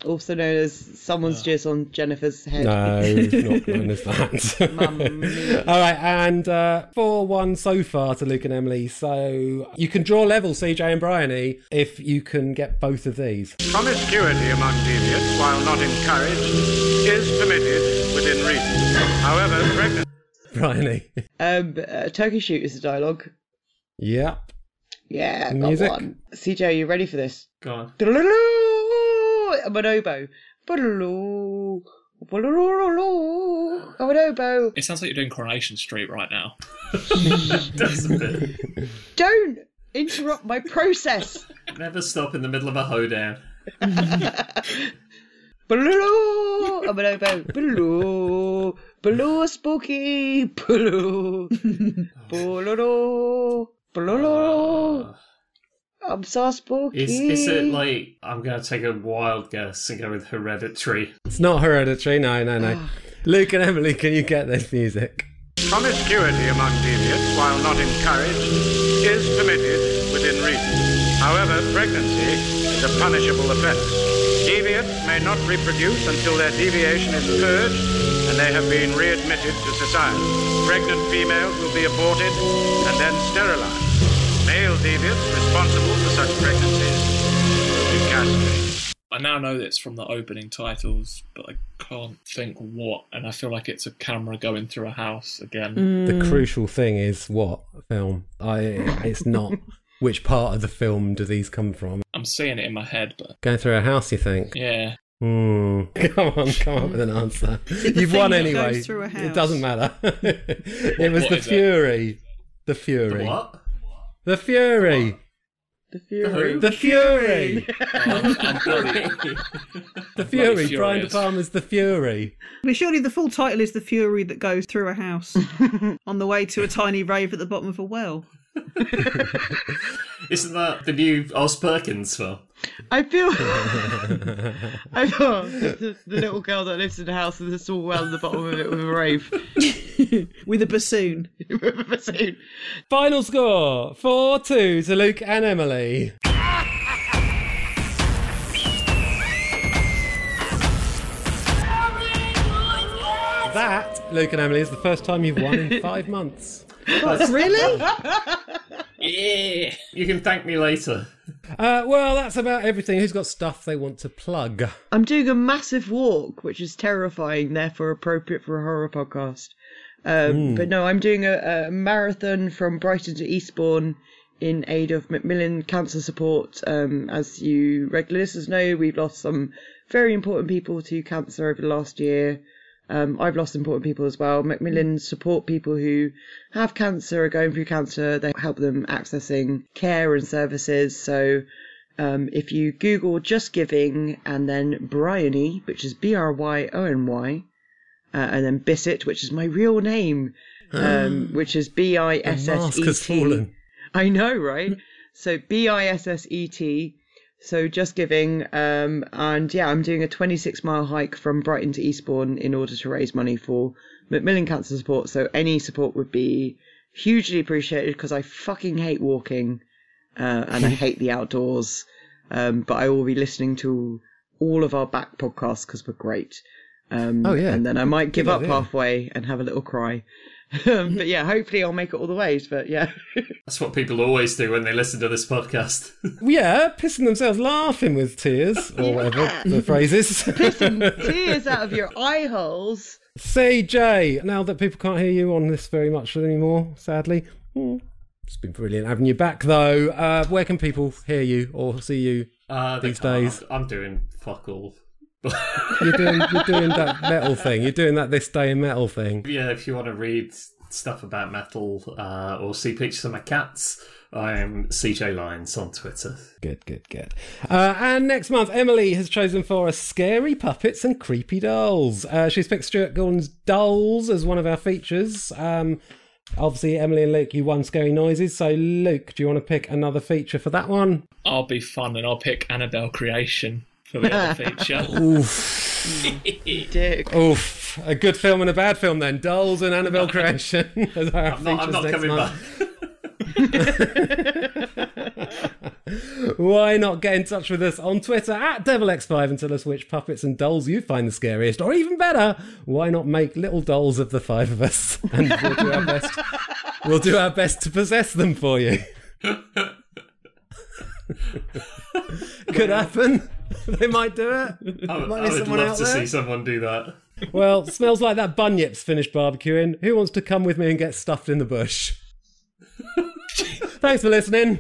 [SPEAKER 3] Also known as someone's jizz on Jennifer's head.
[SPEAKER 2] No, not known as that. All right, and uh, four one so far to Luke and Emily. So you can draw level, CJ and Bryony, if you can get both of these.
[SPEAKER 19] Promiscuity among deviants, while not encouraged, is permitted within reason. However, pregnant.
[SPEAKER 2] Bryony.
[SPEAKER 3] Um, uh, Turkey Shoot is the dialogue.
[SPEAKER 2] Yep.
[SPEAKER 3] Yeah, got
[SPEAKER 2] Music?
[SPEAKER 3] one. CJ, are you ready for this?
[SPEAKER 1] Go on.
[SPEAKER 3] I'm an oboe. I'm an oboe.
[SPEAKER 4] It sounds like you're doing Coronation Street right now.
[SPEAKER 1] Does a bit.
[SPEAKER 3] Don't interrupt my process.
[SPEAKER 1] Never stop in the middle of a hoedown.
[SPEAKER 3] Ba-da-loo. I'm an oboe. Ba-da-loo. Spooky. Ba-loo. Ba-da-loo. Ba-da-loo. I'm so spooky.
[SPEAKER 1] Is, is it like I'm going to take a wild guess and go with Hereditary?
[SPEAKER 2] It's not hereditary. No, no, no. Ah. Luke and Emily, can you get this music?
[SPEAKER 19] Promiscuity among deviants, while not encouraged, is permitted within reason. However, pregnancy is a punishable offense. Deviants may not reproduce until their deviation is purged and they have been readmitted to society. Pregnant females will be aborted and then sterilized. Male deviants responsible for such pregnancies will be castrated.
[SPEAKER 4] I now know it's from the opening titles, but I can't think what. And I feel like it's a camera going through a house again.
[SPEAKER 2] The crucial thing is what film. I. It's not which part of the film do these come from.
[SPEAKER 4] I'm seeing it in my head, but
[SPEAKER 2] Going through a house, you think?
[SPEAKER 4] yeah.
[SPEAKER 2] Hmm. Come on, come up with an answer. You've won anyway.
[SPEAKER 5] goes through a
[SPEAKER 2] It doesn't matter. it was
[SPEAKER 4] what
[SPEAKER 2] the
[SPEAKER 4] is it?
[SPEAKER 2] Fury. The Fury.
[SPEAKER 1] The what?
[SPEAKER 2] The Fury.
[SPEAKER 3] The Fury.
[SPEAKER 2] The Fury.
[SPEAKER 4] I'm, I'm bloody,
[SPEAKER 2] The Fury. Brian De
[SPEAKER 4] furious.
[SPEAKER 2] Palma's The Fury.
[SPEAKER 5] But surely the full title is The Fury That Goes Through a House on the way to a tiny rave at the bottom of a well.
[SPEAKER 1] Isn't that the new Oz Perkins film?
[SPEAKER 3] I feel. I feel the, the little girl that lives in the house with a small well in the bottom of it with a rave.
[SPEAKER 5] With a bassoon.
[SPEAKER 3] with a bassoon.
[SPEAKER 2] Final score 4 2 to Luke and Emily. That, Luke and Emily, is the first time you've won in five months.
[SPEAKER 5] really?
[SPEAKER 4] yeah.
[SPEAKER 1] You can thank me later.
[SPEAKER 2] Uh, well, that's about everything. Who's got stuff they want to plug?
[SPEAKER 3] I'm doing a massive walk, which is terrifying, therefore appropriate for a horror podcast. Um,
[SPEAKER 2] Mm.
[SPEAKER 3] But no, I'm doing a, a marathon from Brighton to Eastbourne in aid of Macmillan Cancer Support. Um, as you regular listeners know, we've lost some very important people to cancer over the last year. Um, I've lost important people as well. Macmillan support people who have cancer or going through cancer. They help them accessing care and services. So um, if you Google Just Giving and then Bryony, which is B R Y O N Y, uh, and then Bissett, which is my real name, um, which is B I S S E
[SPEAKER 2] has fallen.
[SPEAKER 3] I know, right? so B I S S E T. So just giving, um, and yeah, I'm doing a 26 mile hike from Brighton to Eastbourne in order to raise money for Macmillan Cancer Support. So any support would be hugely appreciated because I fucking hate walking, uh, and I hate the outdoors. Um, but I will be listening to all of our back podcasts because we're great. Um,
[SPEAKER 1] Oh, yeah.
[SPEAKER 3] And then I might give
[SPEAKER 1] Good
[SPEAKER 3] up
[SPEAKER 1] idea.
[SPEAKER 3] halfway and have a little cry. Um, but yeah, hopefully I'll make it all the ways. But yeah.
[SPEAKER 1] That's what people always do when they listen to this podcast.
[SPEAKER 2] Yeah, pissing themselves laughing with tears, or whatever the phrase is.
[SPEAKER 3] Pissing tears out of your eye holes.
[SPEAKER 2] CJ, now that people can't hear you on this very much anymore, sadly. hmm, It's been brilliant having you back, though. Uh, where can people hear you or see you
[SPEAKER 1] Uh,
[SPEAKER 2] these days?
[SPEAKER 1] I'm, I'm doing fuck all.
[SPEAKER 2] You're doing, you're doing that metal thing. You're doing that this day in metal thing.
[SPEAKER 1] Yeah, if you want to read stuff about metal uh, or see pictures of my cats, I'm CJ Lyons on Twitter.
[SPEAKER 2] Good, good, good. Uh, and next month, Emily has chosen for us scary puppets and creepy dolls. Uh, she's picked Stuart Gordon's Dolls as one of our features. Um, obviously, Emily and Luke, you won Scary Noises. So, Luke, do you want to pick another feature for that one?
[SPEAKER 4] I'll be fun and I'll pick Annabelle Creation for the other feature.
[SPEAKER 2] Oof.
[SPEAKER 3] Dick.
[SPEAKER 2] Oof. A good film and a bad film, then. Dolls and Annabelle Creation. as our
[SPEAKER 1] I'm not, I'm not
[SPEAKER 2] next
[SPEAKER 1] coming
[SPEAKER 2] month.
[SPEAKER 1] back.
[SPEAKER 2] Why not get in touch with us on Twitter at DevilX5 and tell us which puppets and dolls you find the scariest? Or even better, why not make little dolls of the five of us? And we'll do our best. We'll do our best to possess them for you. Could happen. They might do it.
[SPEAKER 1] I,
[SPEAKER 2] might
[SPEAKER 1] I would love to
[SPEAKER 2] there.
[SPEAKER 1] see someone do that.
[SPEAKER 2] Well, smells like that Bunyip's finished barbecuing. Who wants to come with me and get stuffed in the bush? Thanks for listening.